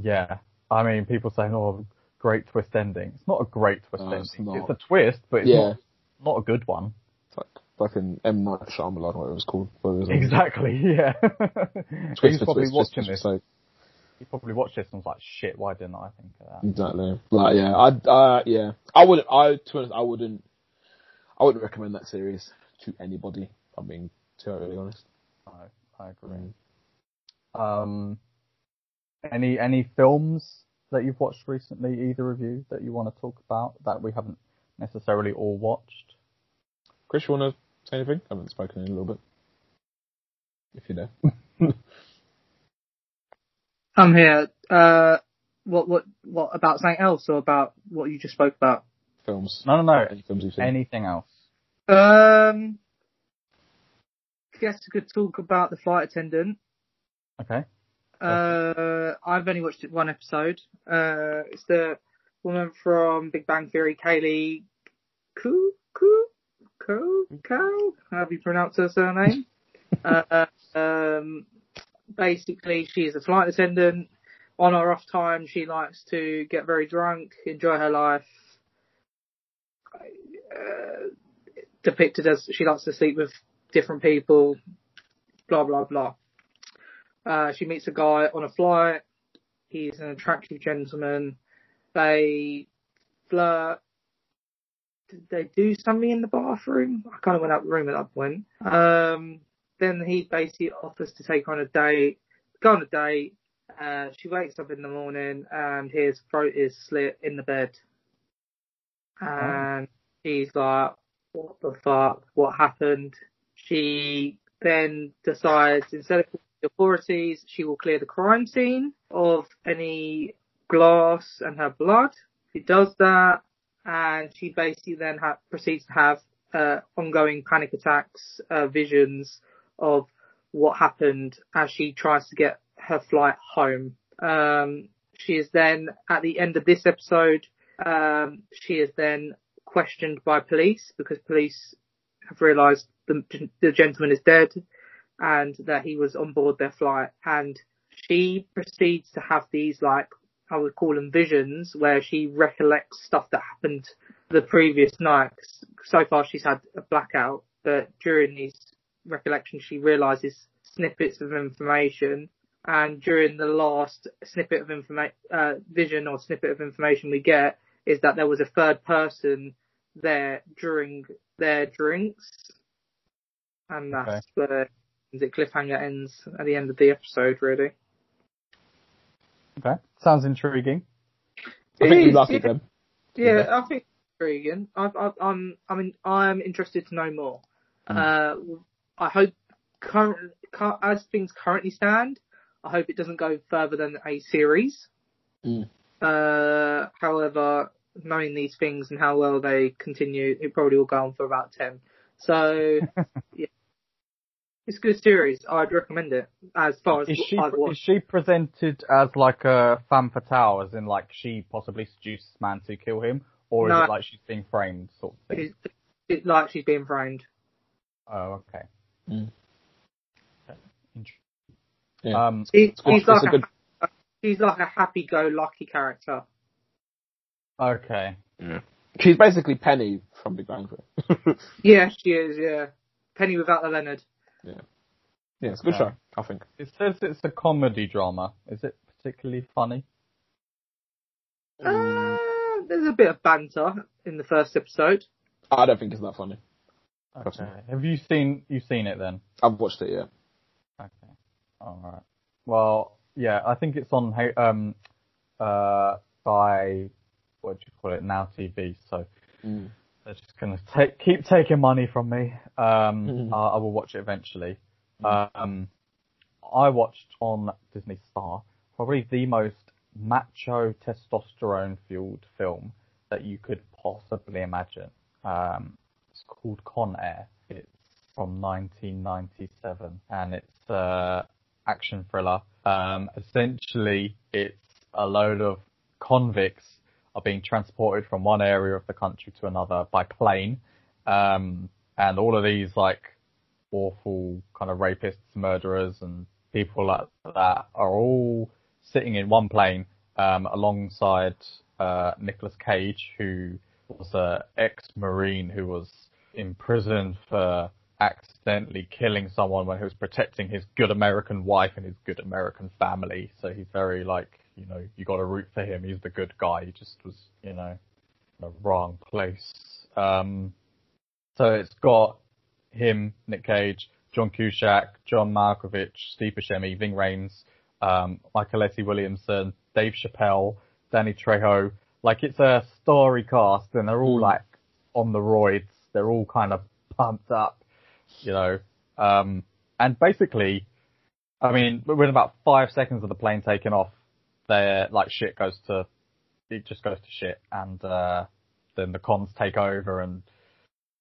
yeah, I mean, people saying, "Oh, great twist ending." It's not a great twist No, it's ending. not. It's a twist, but it's Yeah. not not a good one. It's like fucking M Night Shyamalan, whatever it was called. Whatever it. Exactly, (laughs) yeah. Twist He's probably twist, watching twist this. He probably watched this and was like, shit, why didn't I think of that? Exactly. Like, yeah, I, uh, yeah, I wouldn't. I, to be honest, I wouldn't. I wouldn't recommend that series to anybody. I'm being totally honest. I, I agree. Um, any any films that you've watched recently, either of you, that you want to talk about that we haven't necessarily all watched? Chris, you want to say anything? I haven't spoken in a little bit. If you know. (laughs) I'm here. Uh, what what what about something else or about what you just spoke about? films. No, no, no. Any films you've seen? Anything else? Um, guess we could talk about the flight attendant. Okay. Uh, I've only watched it one episode. Uh, it's the woman from Big Bang Theory, Kaley Ku Ku Ku Ku. How do you pronounce her surname? (laughs) uh, um, basically, she's a flight attendant. On her off time, she likes to get very drunk, enjoy her life. Uh, depicted as she likes to sleep with different people. Blah blah blah. Uh, she meets a guy on a flight. He's an attractive gentleman. They flirt. Did they do something in the bathroom? I kind of went out the room at that point. Um, then he basically offers to take on a date. Go on a date. Uh, she wakes up in the morning and his throat is slit in the bed. And he's like, what the fuck? What happened? She then decides instead of authorities, she will clear the crime scene of any glass and her blood. She does that, and she basically then ha- proceeds to have uh, ongoing panic attacks, uh, visions of what happened as she tries to get her flight home. Um, she is then at the end of this episode. Um, she is then questioned by police because police have realised the, the gentleman is dead and that he was on board their flight. And she proceeds to have these like I would call them visions where she recollects stuff that happened the previous night. So far, she's had a blackout, but during these recollections, she realizes snippets of information. And during the last snippet of informa- uh, vision or snippet of information we get is that there was a third person there during their drinks. And that's Okay. where the cliffhanger ends at the end of the episode, really. Okay. Sounds intriguing. I think you like yeah. it, then. Yeah, I think intriguing. I, I, I'm, I mean, I'm interested to know more. Uh, I hope current, as things currently stand, I hope it doesn't go further than a series. Mm. Uh, however, knowing these things and how well they continue, it probably will go on for about ten. So, (laughs) yeah, it's a good series. I'd recommend it as far as Is she I've is she presented as like a femme fatale, as in like she possibly seduces this man to kill him, or is it like she's being framed sort of thing? It's, it's like she's being framed. Oh, okay. Mm. Okay. Int- Yeah. Um, He, It's he's like a a, good- he's like a happy-go-lucky character. okay. She's basically Penny from Big Bang Theory. (laughs) Yeah, she is. Yeah, Penny without the Leonard. Yeah, Yeah, it's a good Okay. show, I think. It says it's a comedy drama. Is it particularly funny? Uh, there's a bit of banter in the first episode. I don't think it's that funny. Okay. Personally. Have you seen you seen it then? I've watched it, yeah. Okay. All right. Well, yeah, I think it's on H- um uh by what do you call it now TV. So Mm. They're just gonna take keep taking money from me. Um, Mhm. I, I will watch it eventually. Um, I watched on Disney Star probably the most macho testosterone fueled film that you could possibly imagine. Um, it's called Con Air. It's from 1997 and it's uh action thriller. Um, essentially, it's a load of convicts are being transported from one area of the country to another by plane. Um, and all of these like awful kind of rapists, murderers and people like that are all sitting in one plane, um, alongside, uh, Cage, who was an ex-marine who was imprisoned for accidentally killing someone when he was protecting his good American wife and his good American family. So he's very like, you know, you got to root for him. He's the good guy. He just was, you know, in the wrong place. Um, so it's got him, Nick Cage, John Cusack, John Malkovich, Steve Buscemi, Ving Rhames, um, Mykelti Williamson, Dave Chappelle, Danny Trejo. Like it's a story cast and they're all Mm. like on the roids. They're all kind of pumped up, you know. Um, and basically, I mean, within about five seconds of the plane taking off, they're like shit goes to, it just goes to shit and, uh, then the cons take over and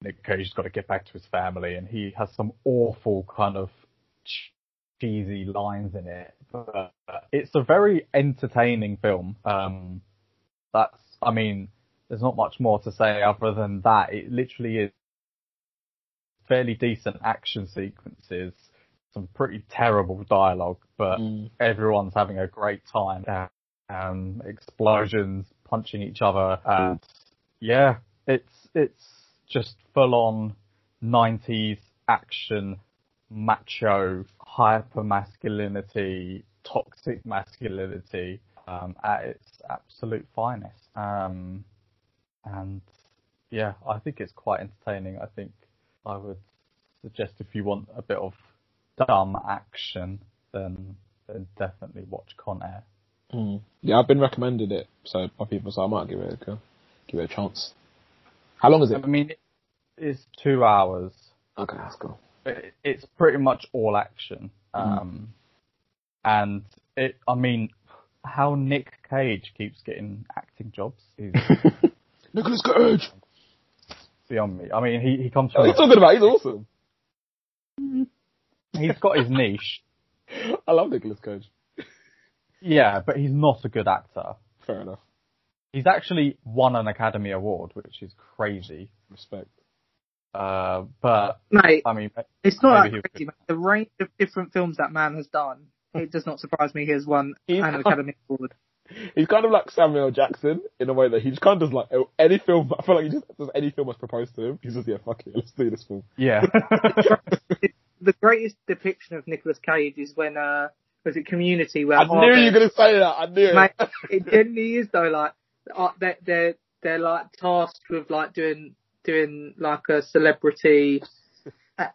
Nick Cage's got to get back to his family and he has some awful kind of cheesy lines in it. But it's a very entertaining film. Um, that's, I mean, there's not much more to say other than that. It literally is fairly decent action sequences, some pretty terrible dialogue, but Mm. everyone's having a great time. Um, explosions, punching each other, and yeah, it's it's just full on 90s action, macho, hyper masculinity, toxic masculinity um, at its absolute finest. Um, and yeah, I think it's quite entertaining. I think I would suggest if you want a bit of dumb action, then, then definitely watch Con Air. Mm. Yeah, I've been recommended it, so by people, so I might give it a go, give it a chance. How long is it? I mean, it's two hours. Okay, that's cool. It- It's pretty much all action. Um, and it, I mean, how Nick Cage keeps getting acting jobs is (laughs) Nicholas Cage. beyond me. I mean, he, he comes What are from, you talking about? He's awesome. He's got his niche. (laughs) I love Nicholas Cage. Yeah, but he's not a good actor. Fair enough. He's actually won an Academy Award, which is crazy. Respect. Uh, but Mate, I mean, it's not Maybe that crazy. Mate. The range of different films that man has done, it does not surprise me he has won He's- an Academy Award. He's kind of like Samuel Jackson in a way that he just kind of does like any film. I feel like he just does any film that's proposed to him. He's just yeah, fuck it, let's do this film. yeah, (laughs) (laughs) the greatest depiction of Nicolas Cage is when, uh, was it Community where I knew you were gonna say that. I knew Mate, it. genuinely is though. Like uh, they're they're they're like tasked with like doing doing like a celebrity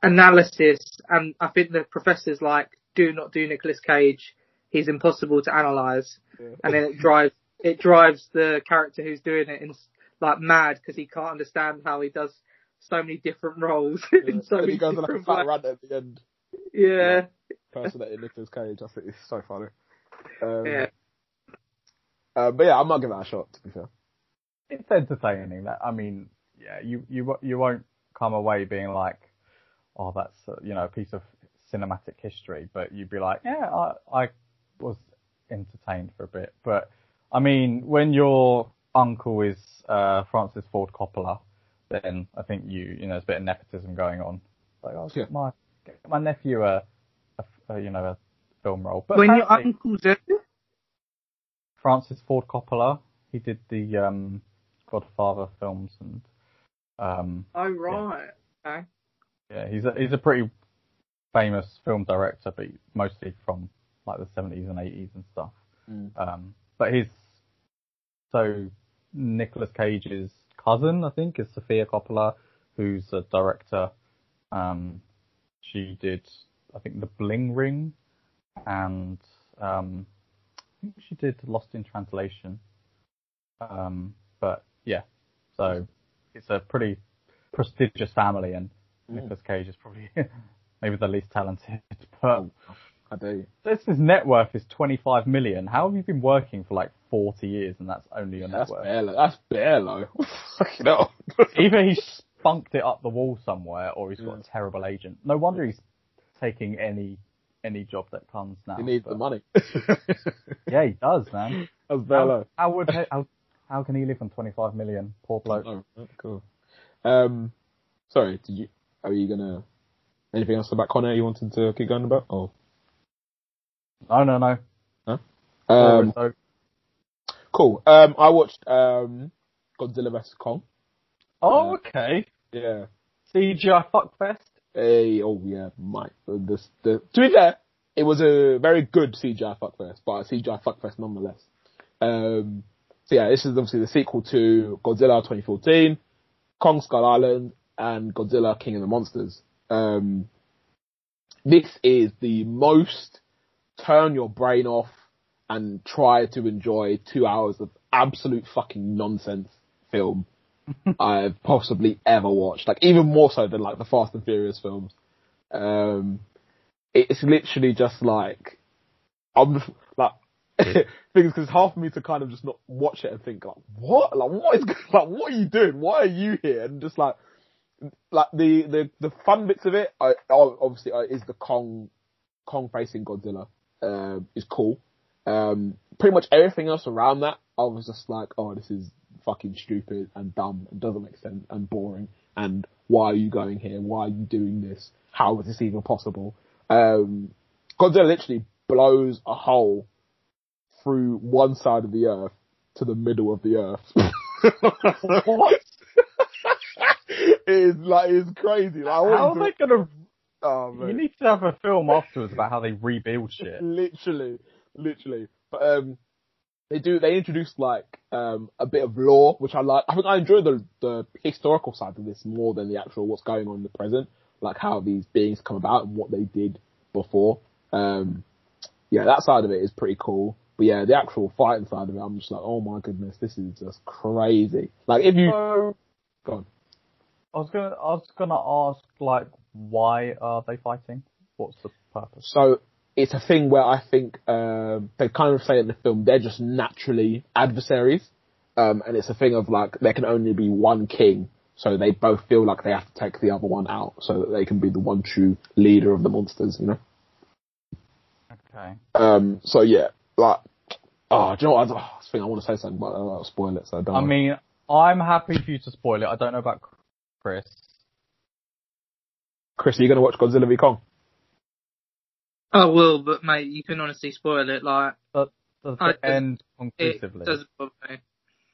analysis, and I think the professor's like, do not do Nicolas Cage. He's impossible to analyze, and then it drives it drives the character who's doing it in like mad because he can't understand how he does so many different roles (laughs) in so and many he goes on like a fat rant at the end, Yeah, personating Nicolas Cage. I think it's so funny. Um, yeah. uh, but yeah, I might give that a shot. To be fair. it's entertaining. That I mean, yeah, you you you won't come away being like, oh, that's uh, you know a piece of cinematic history, but you'd be like, yeah, I I was entertained for a bit. But I mean, when your uncle is uh, Francis Ford Coppola, then I think you you know there's a bit of nepotism going on. Like, I'll Yeah. get my get my nephew a, a, a you know a film role. But When your apparently- uncle's in Francis Ford Coppola. He did the um, Godfather films and um, Oh right. Okay. yeah, he's a he's a pretty famous film director, but mostly from like the seventies and eighties and stuff. Mm. Um, but his so Nicolas Cage's cousin, I think, is Sofia Coppola, who's a director. Um, she did, I think, The Bling Ring, and um, I think she did Lost in Translation. Um, but yeah, so it's a pretty prestigious family, and Mm. Nicolas Cage is probably (laughs) maybe the least talented. But I do. this his net worth is 25 million. How have you been working for like 40 years and that's only your net That's worth? bare low. That's bare low. (laughs) Fucking hell. (laughs) Either he spunked it up the wall somewhere or he's got Yeah. a terrible agent. No wonder he's taking any any job that comes now. he needs but- the money. (laughs) Yeah, he does, man. That's bare How, low. how would he, how, how can he live on 25 million? Poor bloke. Oh, cool. Um, sorry, did you? Are you gonna? Anything else about Con Air you wanted to keep going about? Oh, No, no, no. um, so, cool. Um, I watched um Godzilla vs Kong. oh, okay. Yeah. CGI fuckfest. Hey, oh yeah, my this the to be fair, it was a very good CGI fuckfest, but a CGI fuckfest nonetheless. Um, so yeah, this is obviously the sequel to Godzilla 2014, Kong Skull Island, and Godzilla King of the Monsters. Um, this is the most turn your brain off and try to enjoy two hours of absolute fucking nonsense film (laughs) I've possibly ever watched. Like even more so than like the Fast and Furious films. Um, it's literally just like I'm just, like (laughs) things because half of me to kind of just not watch it and think like what like what is (laughs) like what are you doing? Why are you here? And just like like the the the fun bits of it, I, obviously uh, is the Kong Kong facing Godzilla uh, is cool. Um, pretty much everything else around that, I was just like, oh, this is fucking stupid and dumb and doesn't make sense and boring. And why are you going here? Why are you doing this? How is this even possible? Um, Godzilla literally blows a hole through one side of the earth to the middle of the earth. (laughs) what? (laughs) it is like it's crazy. Like, how are they gonna? Oh. You need to have a film (laughs) afterwards about how they rebuild shit. literally, literally. But um, they do. They introduced like um a bit of lore, which I like. I think I enjoy the the historical side of this more than the actual what's going on in the present, like how these beings come about and what they did before. Um, yeah, that side of it is pretty cool. But yeah, the actual fighting side of it, I'm just like, oh my goodness, this is just crazy. Like if you, So, go on. I was gonna, I was gonna ask, like, why are they fighting? What's the purpose? So it's a thing where I think um, they kind of say in the film they're just naturally adversaries, um, and it's a thing of like there can only be one king, so they both feel like they have to take the other one out so that they can be the one true leader of the monsters, you know. Okay. Um, so yeah, like, oh, do you know what? I, oh, I think I want to say something, but I'll spoil it. So I don't. I mean, I'm happy for you to spoil it. I don't know about Chris. Chris, are you going to watch Godzilla v Kong? I will, but mate, you can honestly spoil it. Like Does it I- end it conclusively? doesn't bother me.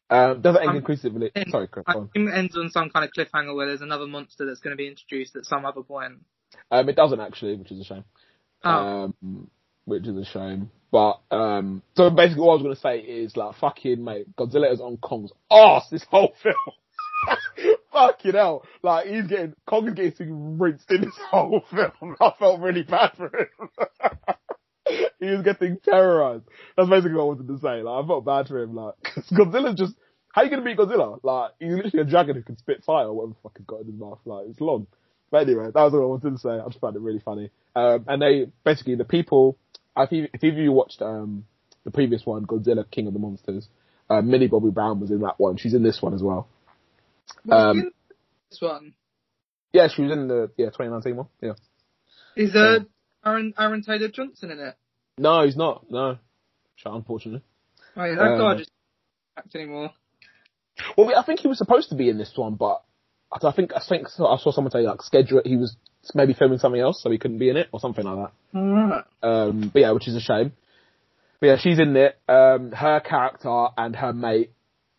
Um, does it end Um, conclusively? And Sorry, Chris. I think it ends on some kind of cliffhanger where there's another monster that's going to be introduced at some other point. Um, it doesn't actually, which is a shame. Oh, um, which is a shame. But um, so basically, what I was going to say is like, fucking mate, Godzilla is on Kong's ass this whole (laughs) film. Fucking hell, like he's getting Kong getting rinsed in this (laughs) whole film. I felt really bad for him. (laughs) he was getting terrorized. That's basically what I wanted to say. Like I felt bad for him. Like 'cause Godzilla's just. How you gonna beat Godzilla? Like, he's literally a dragon who can spit fire or whatever the fuck he's got in his mouth. Like, it's long. But anyway, that was all I wanted to say. I just found it really funny. Um, and they, basically, the people, if you, if you watched, um, the previous one, Godzilla King of the Monsters, uh, Millie Bobby Brown was in that one. She's in this one as well. Um, in this one Yeah, she was in the, yeah, 2019 one. Yeah. is uh, Aaron Aaron Taylor Johnson in it. No, he's not. No. Unfortunately. Wait, that guy Um, just act anymore. Well, I think he was supposed to be in this one, but I think, I think, I saw someone say like schedule, he was maybe filming something else, so he couldn't be in it, or something like that. Alright. Um, but yeah, which is a shame. But yeah, she's in it. Um, her character and her mate,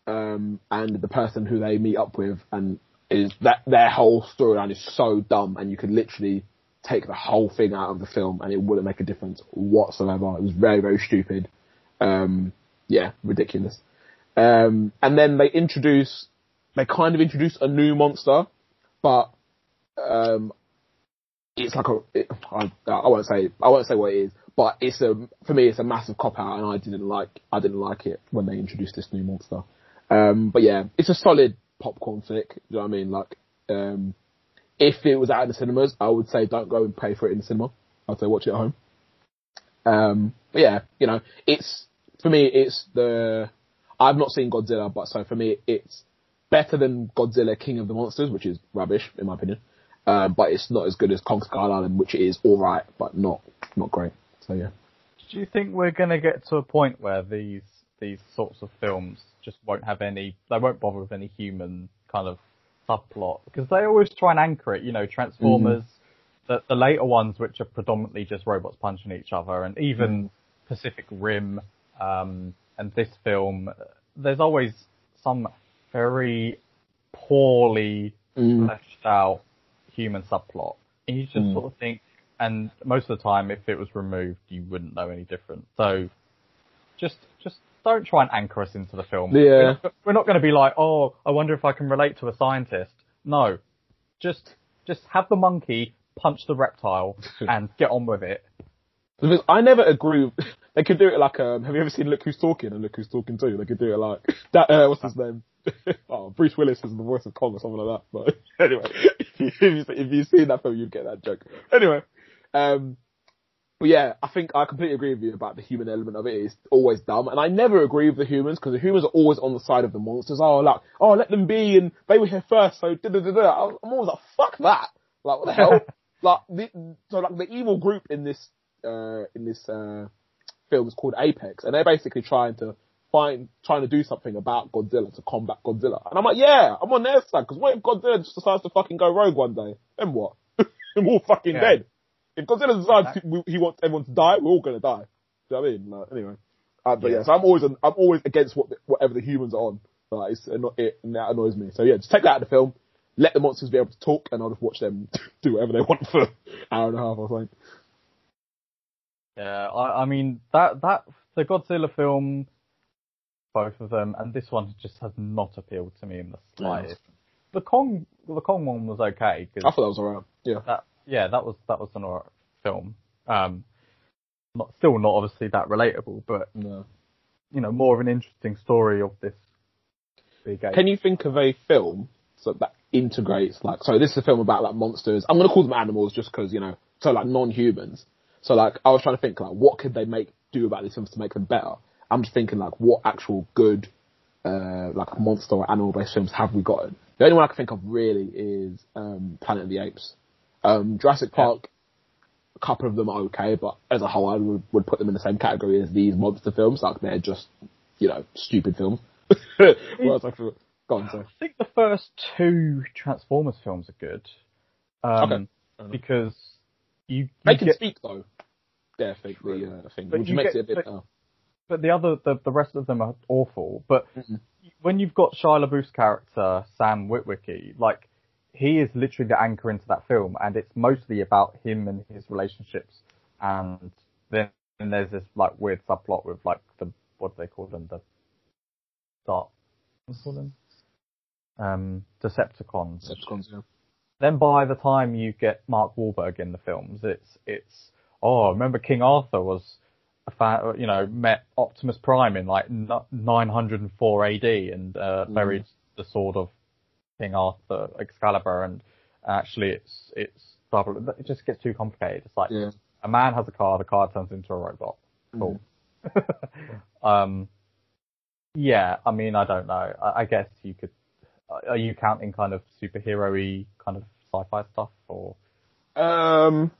um, and the person who they meet up with, and is that their whole storyline is so dumb, and you could literally take the whole thing out of the film, and it wouldn't make a difference whatsoever. It was very, very stupid. Um, yeah, ridiculous. Um, and then they introduce, they kind of introduce a new monster, but um, it's like a, it, I, I won't say, I won't say what it is, but it's a, for me, it's a massive cop out, and I didn't like, I didn't like it when they introduced this new monster. Um, but yeah, it's a solid popcorn flick. You know what I mean? Like, um, if it was out in the cinemas, I would say don't go and pay for it in the cinema. I'd say watch it at home. Um, but yeah, you know, it's for me, it's the. I've not seen Godzilla, but so for me, it's better than Godzilla King of the Monsters, which is rubbish in my opinion. Um, but it's not as good as Kong Skull Island, which is all right, but not not great. So yeah. Do you think we're going to get to a point where these these sorts of films just won't have any? They won't bother with any human kind of subplot because they always try and anchor it. You know, Transformers, the the later ones, which are predominantly just robots punching each other, and even Pacific Rim, um, and this film, there's always some very poorly Mm. fleshed out human subplot. And you just Mm. sort of think, and most of the time, if it was removed, you wouldn't know any different. So, just just don't try and anchor us into the film. Yeah. We're not, going to be like, oh, I wonder if I can relate to a scientist. No, just just have the monkey punch the reptile (laughs) and get on with it. I never agree. With, (laughs) they could do it like um. Have you ever seen Look Who's Talking and Look Who's Talking Too? They could do it like (laughs) that. Uh, what's his name? oh, Bruce Willis is the voice of Kong or something like that. But anyway, if you if you've seen that film, you'd get that joke. Anyway, um, but yeah, I think I completely agree with you about the human element of it. It's always dumb, and I never agree with the humans because the humans are always on the side of the monsters. Oh, like oh, let them be, and they were here first, so da da da da. I'm always like, fuck that. Like what the hell? (laughs) like the, so like the evil group in this uh in this uh film is called Apex, and they're basically trying to find trying to do something about Godzilla to combat Godzilla. And I'm like, yeah, I'm on their side because what if Godzilla just decides to fucking go rogue one day? Then what? (laughs) we're all fucking Yeah. dead. If Godzilla decides we- he wants everyone to die, we're all gonna die. Do you know what I mean? Like, anyway, uh, but yeah. Yeah. so I'm always I'm always against what the, whatever the humans are on. Like, it's anno- it, and that annoys me. So yeah, just take that out of the film. Let the monsters be able to talk, and I'll just watch them (laughs) do whatever they want for an hour and a half or something. Yeah, I, I mean that that the Godzilla film, both of them, and this one just has not appealed to me in the slightest. The Kong, the Kong one was okay Cause I thought that was alright. Yeah. that, yeah, that was that was an alright film. Um, not still not obviously that relatable, but No. you know more of an interesting story of this big. Can you think of a film so that integrates like so this is a film about like monsters. I'm gonna call them animals just because you know so like non-humans. So like I was trying to think like what could they make do about these films to make them better. I'm just thinking like what actual good uh like monster or animal based films have we gotten? The only one I can think of really is um Planet of the Apes. Um Jurassic Yeah. Park. A couple of them are okay, but as a whole, I would, would put them in the same category as these monster films. Like they're just, you know, stupid films. Whereas I feel, go on, sorry. I think the first two Transformers films are good. Um, Okay. Because you, They can get, speak though. They're think the uh, thing, But which you makes get- it a bit. but- better. but the other, the, the rest of them are awful. But Mhm. when you've got Shia LaBeouf's character, Sam Witwicky, like, he is literally the anchor into that film, and it's mostly about him and his relationships. And then and there's this, like, weird subplot with, like, the, what do they call them? The Dark, what do they call them? Um, Decepticons. Decepticons, yeah. then by the time you get Mark Wahlberg in the films, it's it's oh, remember King Arthur was a fan, you know, met Optimus Prime in like 904 AD and uh, Mm. buried the sword of King Arthur, Excalibur, and actually it's it's double. It just gets too complicated. It's like Yeah. a man has a car, the car turns into a robot. Cool. (laughs) um, yeah, I mean, I don't know. I, I guess you could. Are you counting kind of superhero-y kind of sci-fi stuff, or Um.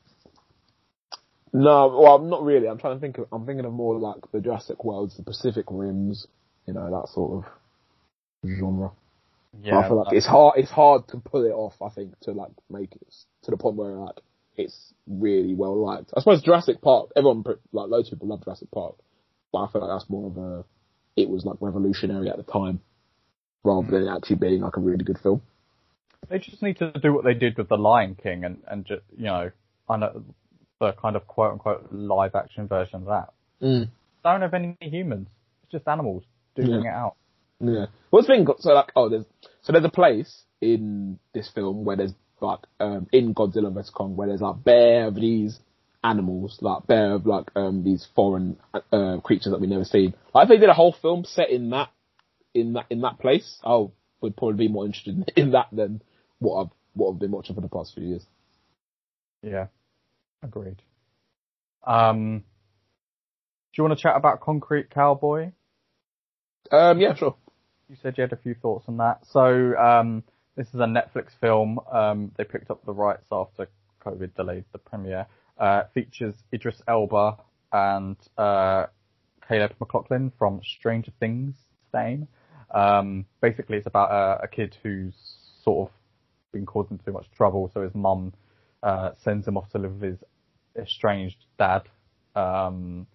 No, well, not really. I'm trying to think of. I'm thinking of more like the Jurassic Worlds, the Pacific Rims, you know, that sort of genre. Yeah? I feel like it's hard. It's hard to pull it off. I think to like make it to the point where like it's really well liked. I suppose Jurassic Park. Everyone like loads of people love Jurassic Park, but I feel like that's more of a. It was like revolutionary at the time, rather than actually being like a really good film. they just need to do what they did with the Lion King and and just you know, I know the kind of quote unquote live action version of that. Mm. Don't have any humans. It's just animals doing it out. Yeah. What's the thing? So like, oh, there's so there's a place in this film where there's like um in Godzilla vs Kong where there's like bear of these animals, like bear of like um these foreign uh, creatures that we've never seen. Like if they did a whole film set in that in that in that place, I would probably be more interested in, (laughs) in that than what I've what I've been watching for the past few years. Yeah, agreed. Um, do you want to chat about Concrete Cowboy? Um, yeah, sure. You said you had a few thoughts on that. So um, this is a Netflix film. Um, they picked up the rights after COVID delayed the premiere. Uh, features Idris Elba and uh, Caleb McLaughlin from Stranger Things fame. Um, basically, it's about a, a kid who's sort of been causing too much trouble, so his mum uh, sends him off to live with his estranged dad um,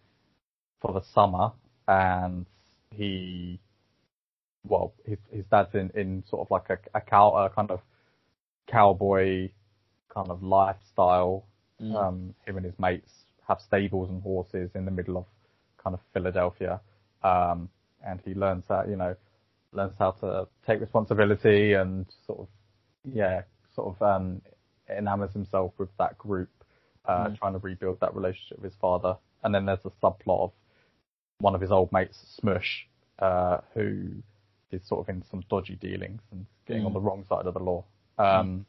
for the summer, and he well, his his dad's in, in sort of like a, a cow, a kind of cowboy kind of lifestyle. Mm. Um, him and his mates have stables and horses in the middle of kind of Philadelphia, um, and he learns how you know learns how to take responsibility and sort of yeah sort of um, enamors himself with that group, uh, Mm. trying to rebuild that relationship with his father. And then there's a subplot of one of his old mates, Smush, uh, who is sort of in some dodgy dealings and getting on Mm. the wrong side of the law. Um,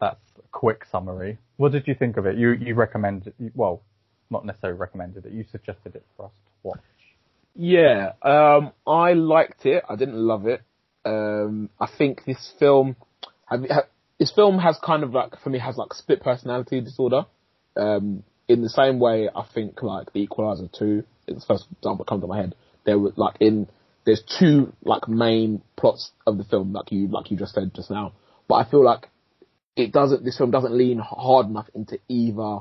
That's a quick summary. What did you think of it? You you recommended, well, not necessarily recommended it. You suggested it for us to watch. Yeah, um, I liked it. I didn't love it. Um, I think this film, this film has kind of like for me has like split personality disorder. Um, in the same way, I think like The Equalizer two is the first example that comes to my head. There were like in there's two like main plots of the film, like you like you just said just now. But I feel like it doesn't. This film doesn't lean hard enough into either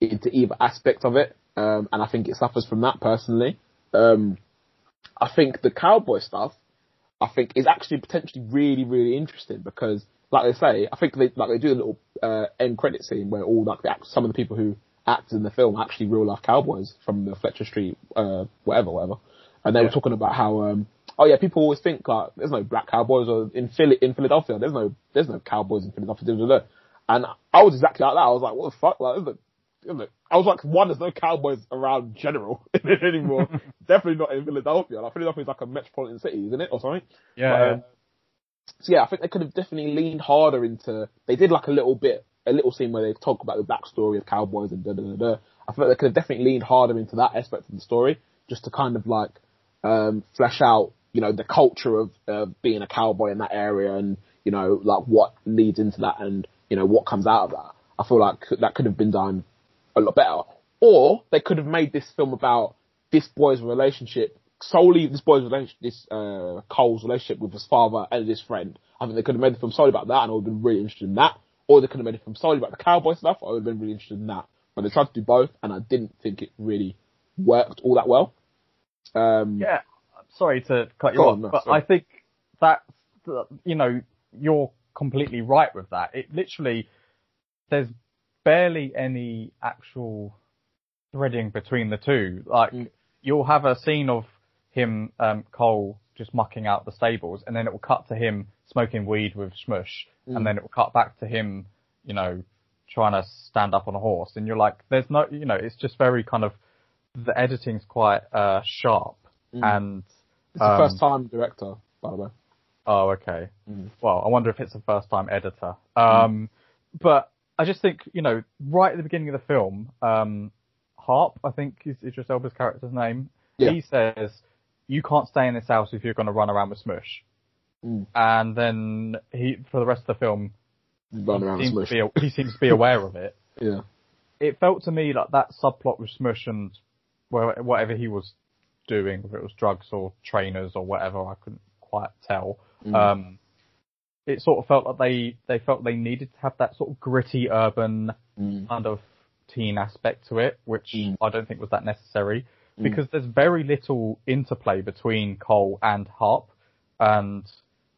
into either aspect of it, um, and I think it suffers from that personally. Um, I think the cowboy stuff, I think is actually potentially really, really interesting because, like they say, I think they like they do a little uh, end credit scene where all like the some of the people who acted in the film actually real life cowboys from the Fletcher Street, uh, whatever, whatever, and they Yeah. were talking about how, um, oh yeah, people always think like there's no black cowboys or in Philly in Philadelphia, there's no there's no cowboys in Philadelphia, da, da, da. and I was exactly like that. I was like, what the fuck, like. there's no- I was like, one, there's no cowboys around general (laughs) anymore. (laughs) Definitely not in Philadelphia. Like Philadelphia is like a metropolitan city, isn't it, or something? But, um, so yeah, I think they could have definitely leaned harder into. They did like a little bit, a little scene where they talk about the backstory of cowboys and da da da da. I feel like they could have definitely leaned harder into that aspect of the story, just to kind of like um, flesh out, you know, the culture of uh, being a cowboy in that area, and you know, like what leads into that, and you know what comes out of that. I feel like that could have been done a lot better. Or they could have made this film about this boy's relationship solely this boy's relation, this uh, Cole's relationship with his father and his friend. I think they could have made the film solely about that, and I would have been really interested in that. Or they could have made a film solely about the cowboy stuff. I would have been really interested in that. But they tried to do both, and I didn't think it really worked all that well. Um, Yeah, sorry to cut you off, no, but sorry. I think that you know you're completely right with that. It literally there's barely any actual threading between the two. Like Mm. you'll have a scene of him um, Cole just mucking out the stables, and then it will cut to him smoking weed with Smush, Mm. and then it will cut back to him, you know, trying to stand up on a horse, and you're like, there's no, you know, it's just very kind of the editing's quite uh, sharp, Mm. and it's the um, first time director, by the way. Oh, okay. Mm. Well, I wonder if it's a first time editor. Um, but I just think, you know, right at the beginning of the film, um, Harp, I think is Idris Elba's character's name, Yeah. he says, you can't stay in this house if you're going to run around with Smush. Mm. And then he, for the rest of the film, Run around he with seems, Smush. to be, he seems to be aware of it. (laughs) Yeah. It felt to me like that subplot with Smush and well, whatever he was doing, whether it was drugs or trainers or whatever, I couldn't quite tell. Mm. Um, it sort of felt like they, they felt they needed to have that sort of gritty urban Mm. kind of teen aspect to it, which Mm. I don't think was that necessary Mm. because there's very little interplay between Cole and Harp. And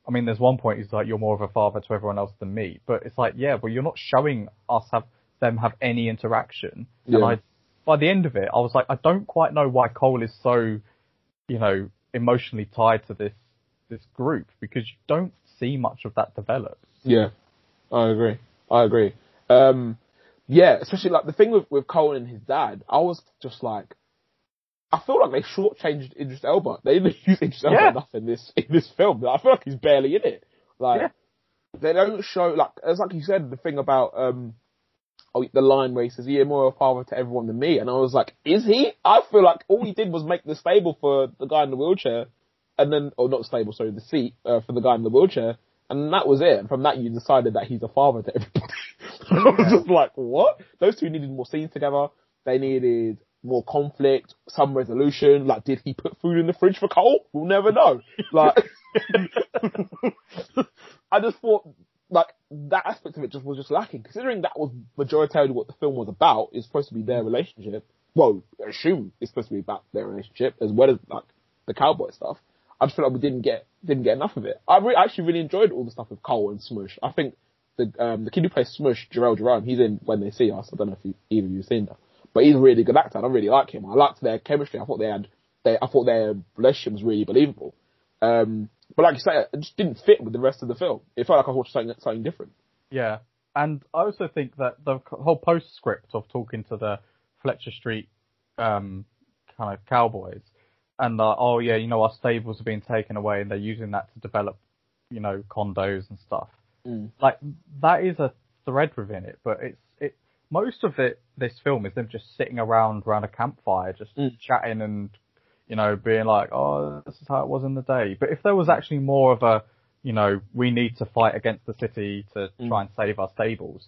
I mean, there's one point he's like, you're more of a father to everyone else than me. But it's like, yeah, well, you're not showing us have them have any interaction. And I, by the end of it, I was like, I don't quite know why Cole is so, you know, emotionally tied to this, this group because you don't see much of that develop. Yeah, I agree. I agree. Um, yeah, especially like the thing with with Cole and his dad, I was just like, I feel like they shortchanged Idris Elba. They didn't (laughs) use Idris Elba Yeah. enough in this in this film. I feel like he's barely in it. Like Yeah. they don't show like it's like you said the thing about um. Oh, the line where he says, "You're more of a father to everyone than me," and I was like, "Is he?" I feel like all he did was make the stable for the guy in the wheelchair, and then, or not stable, sorry, the seat uh, for the guy in the wheelchair, and that was it. And from that, you decided that he's a father to everybody. (laughs) I was just like, what? Those two needed more scenes together. They needed more conflict, some resolution. Like, did he put food in the fridge for Cole? We'll never know. Like, (laughs) I just thought, like, that aspect of it just was just lacking. Considering that was majoritarily what the film was about, is supposed to be their relationship. Well, I assume it's supposed to be about their relationship as well as like the cowboy stuff. I just feel like we didn't get didn't get enough of it. I re- actually really enjoyed all the stuff with Cole and Smush. I think the um, the kid who plays Smush, Jharrel Jerome, he's in When They See Us. I don't know if you, either of you've seen that, but he's a really good actor. I really like him. I liked their chemistry. I thought they had, they, I thought their relationship was really believable. Um, but like you say, it just didn't fit with the rest of the film. It felt like I was watching something, something different. Yeah, and I also think that the whole postscript of talking to the Fletcher Street um, kind of cowboys, and uh, oh yeah, you know our stables are being taken away, and they're using that to develop, you know, condos and stuff. Mm. Like that is a thread within it, but it's it most of it. This film is them just sitting around around a campfire, just Mm. chatting and you know being like, oh, this is how it was in the day. But if there was actually more of a you know, we need to fight against the city to Mm. try and save our stables.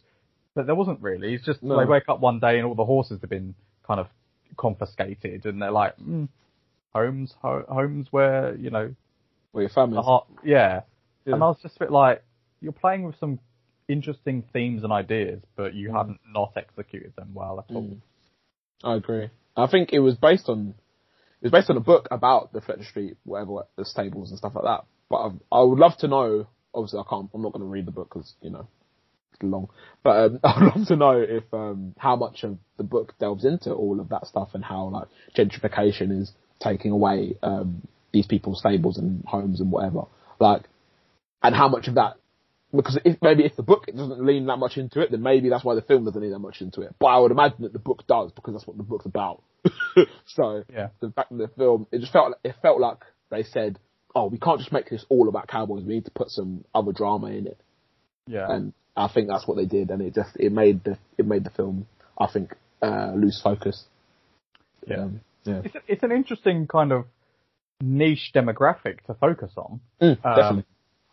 But there wasn't really. It's just No. they wake up one day and all the horses have been kind of confiscated, and they're like, mm, homes, ho- homes where you know Where your family's. the yeah. Yeah. And I was just a bit like, you're playing with some interesting themes and ideas, but you Mm. haven't not executed them well at all. Mm. I agree. I think it was based on it was based on a book about the Fletcher Street, whatever the stables and stuff like that. But I, I would love to know. Obviously, I can't. I'm not going to read the book because you know it's long. But um, (laughs) I'd love to know if um, how much of the book delves into all of that stuff and how like gentrification is taking away um, these people's stables and homes and whatever. Like, and how much of that because if maybe if the book doesn't lean that much into it, then maybe that's why the film doesn't lean that much into it. But I would imagine that the book does because that's what the book's about. (laughs) so Yeah. the fact that the film, it just felt it felt like they said, "Oh, we can't just make this all about cowboys. We need to put some other drama in it." Yeah. And I think that's what they did, and it just it made the it made the film, I think, uh, lose focus. Yeah. Um, yeah, It's, it's an interesting kind of niche demographic to focus on. Mm, Um, definitely.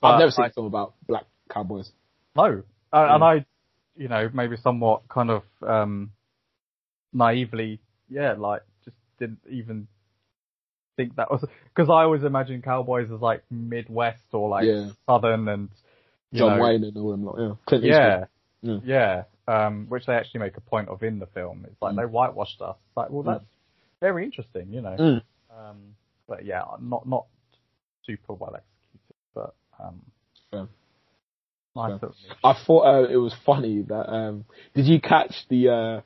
but I've never seen I- a film about black cowboys. No. Uh, And I, you know, maybe somewhat kind of, um, naively, yeah, like, just didn't even think that was, because I always imagine cowboys as like Midwest or like Yeah. Southern and, John know, Wayne and all them lot. Yeah, Clint Eastwood. Yeah. Yeah. Yeah. Um, which they actually make a point of in the film. It's like Mm. they whitewashed us. It's like, well, Mm. that's very interesting, you know. Mm. Um, but yeah, not not super well executed, but um, Fair. nice niche. I thought uh, it was funny that um, did you catch the uh,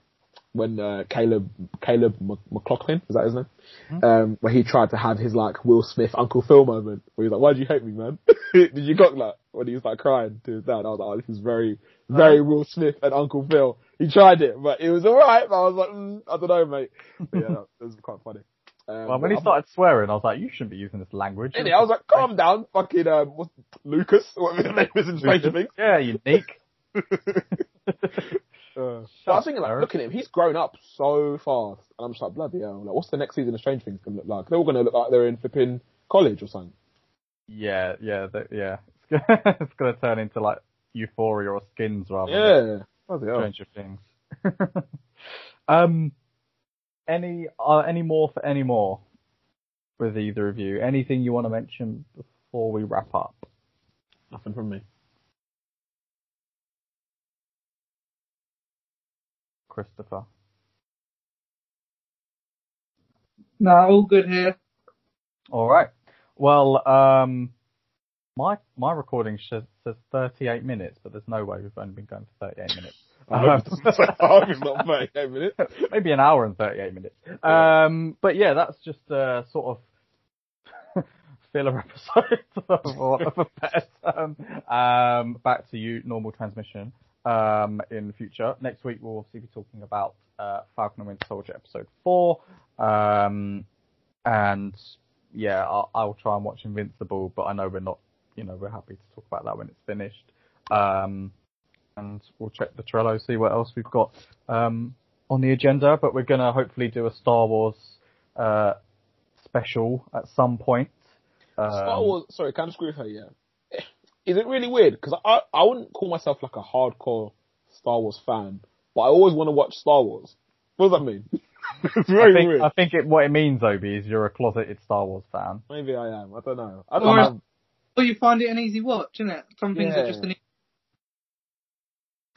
when uh, Caleb Caleb Mc- McLaughlin is that his name? Mhm. Um, where he tried to have his like Will Smith Uncle Phil moment where he's like, "Why'd you hate me, man?" (laughs) did you got that when he was like crying to his dad? I was like, "Oh, this is very very Will Smith and Uncle Phil." He tried it, but it was alright. But I was like, mm, "I don't know, mate." (laughs) But yeah, it was quite funny. Um, Well, when he I'm- started swearing, I was like, you shouldn't be using this language. I was like, "Calm down, fucking um, what's Lucas, (laughs) whatever his name is in Stranger Things." Yeah, unique. Uh, but I was thinking, like, Eric. look at him. He's grown up so fast, and I'm just like, bloody hell! Like, what's the next season of Strange Things going to look like? They're all going to look like they're in flipping college or something. yeah, yeah, the, yeah. It's (laughs) gonna, it's gonna turn into like Euphoria or Skins rather Yeah. Bloody hell. Stranger Things. (laughs) um, any uh, any more for any more with either of you? Anything you want to mention before we wrap up? Nothing from me. Christopher. No, all good here. All right. Well, um, my my recording says, says 38 minutes, but there's no way we've only been going for 38 minutes. I hope it's, I hope it's not (laughs) 38 minutes. (laughs) Maybe an hour and 38 minutes. Um, but yeah, that's just a sort of (laughs) filler episode of, of a better term. Um, back to you, normal transmission, um, in the future. Next week we'll obviously be talking about, uh, Falcon and Winter Soldier episode four. Um, and yeah, I'll, I'll try and watch Invincible, but I know we're not, you know, we're happy to talk about that when it's finished. Um, and we'll check the Trello, see what else we've got um, on the agenda. But we're gonna hopefully do a Star Wars uh, special at some point. Um, Star Wars, sorry, can I just agree with her, yeah? Is it really weird? Because I, I wouldn't call myself like a hardcore Star Wars fan, but I always want to watch Star Wars. What does that mean? (laughs) it's I very think, weird. I think it, what it means, Obi, is you're a closeted Star Wars fan. Maybe I am. I don't know. I don't Or- know. Or you find it an easy watch, isn't it? Some things Yeah. are just an Easy...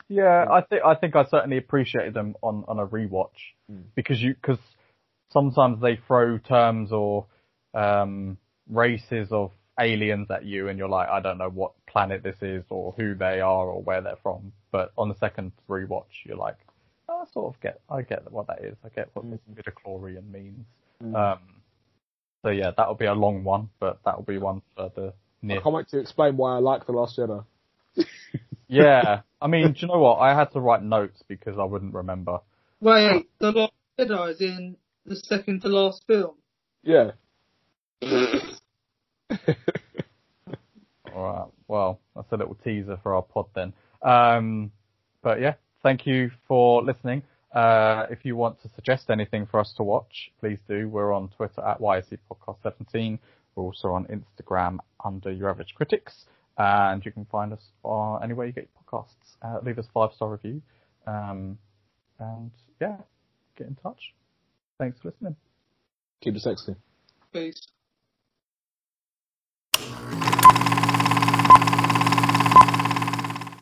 Yeah, I think I think I certainly appreciated them on on a rewatch Mm. because you because sometimes they throw terms or um, races of aliens at you, and you're like, I don't know what planet this is or who they are or where they're from. But on the second rewatch, you're like, oh, I sort of get, I get what that is. I get what this Mm. midichlorian means. Mm. Um, so yeah, that'll be a long one, but that'll be one for the I can't wait to explain why I like The Last Jedi. (laughs) Yeah, (laughs) I mean, do you know what? I had to write notes because I wouldn't remember. Wait, the Last Jedi is in the second to last film. Yeah. (laughs) All right. Well, that's a little teaser for our pod then. Um, but yeah, thank you for listening. Uh, if you want to suggest anything for us to watch, please do. We're on Twitter at YAC Podcast 17. We're also on Instagram under Your Average Critics. And you can find us uh, anywhere you get your podcasts. Uh, leave us a five star review. Um, and yeah, get in touch. Thanks for listening. Keep it sexy. Peace.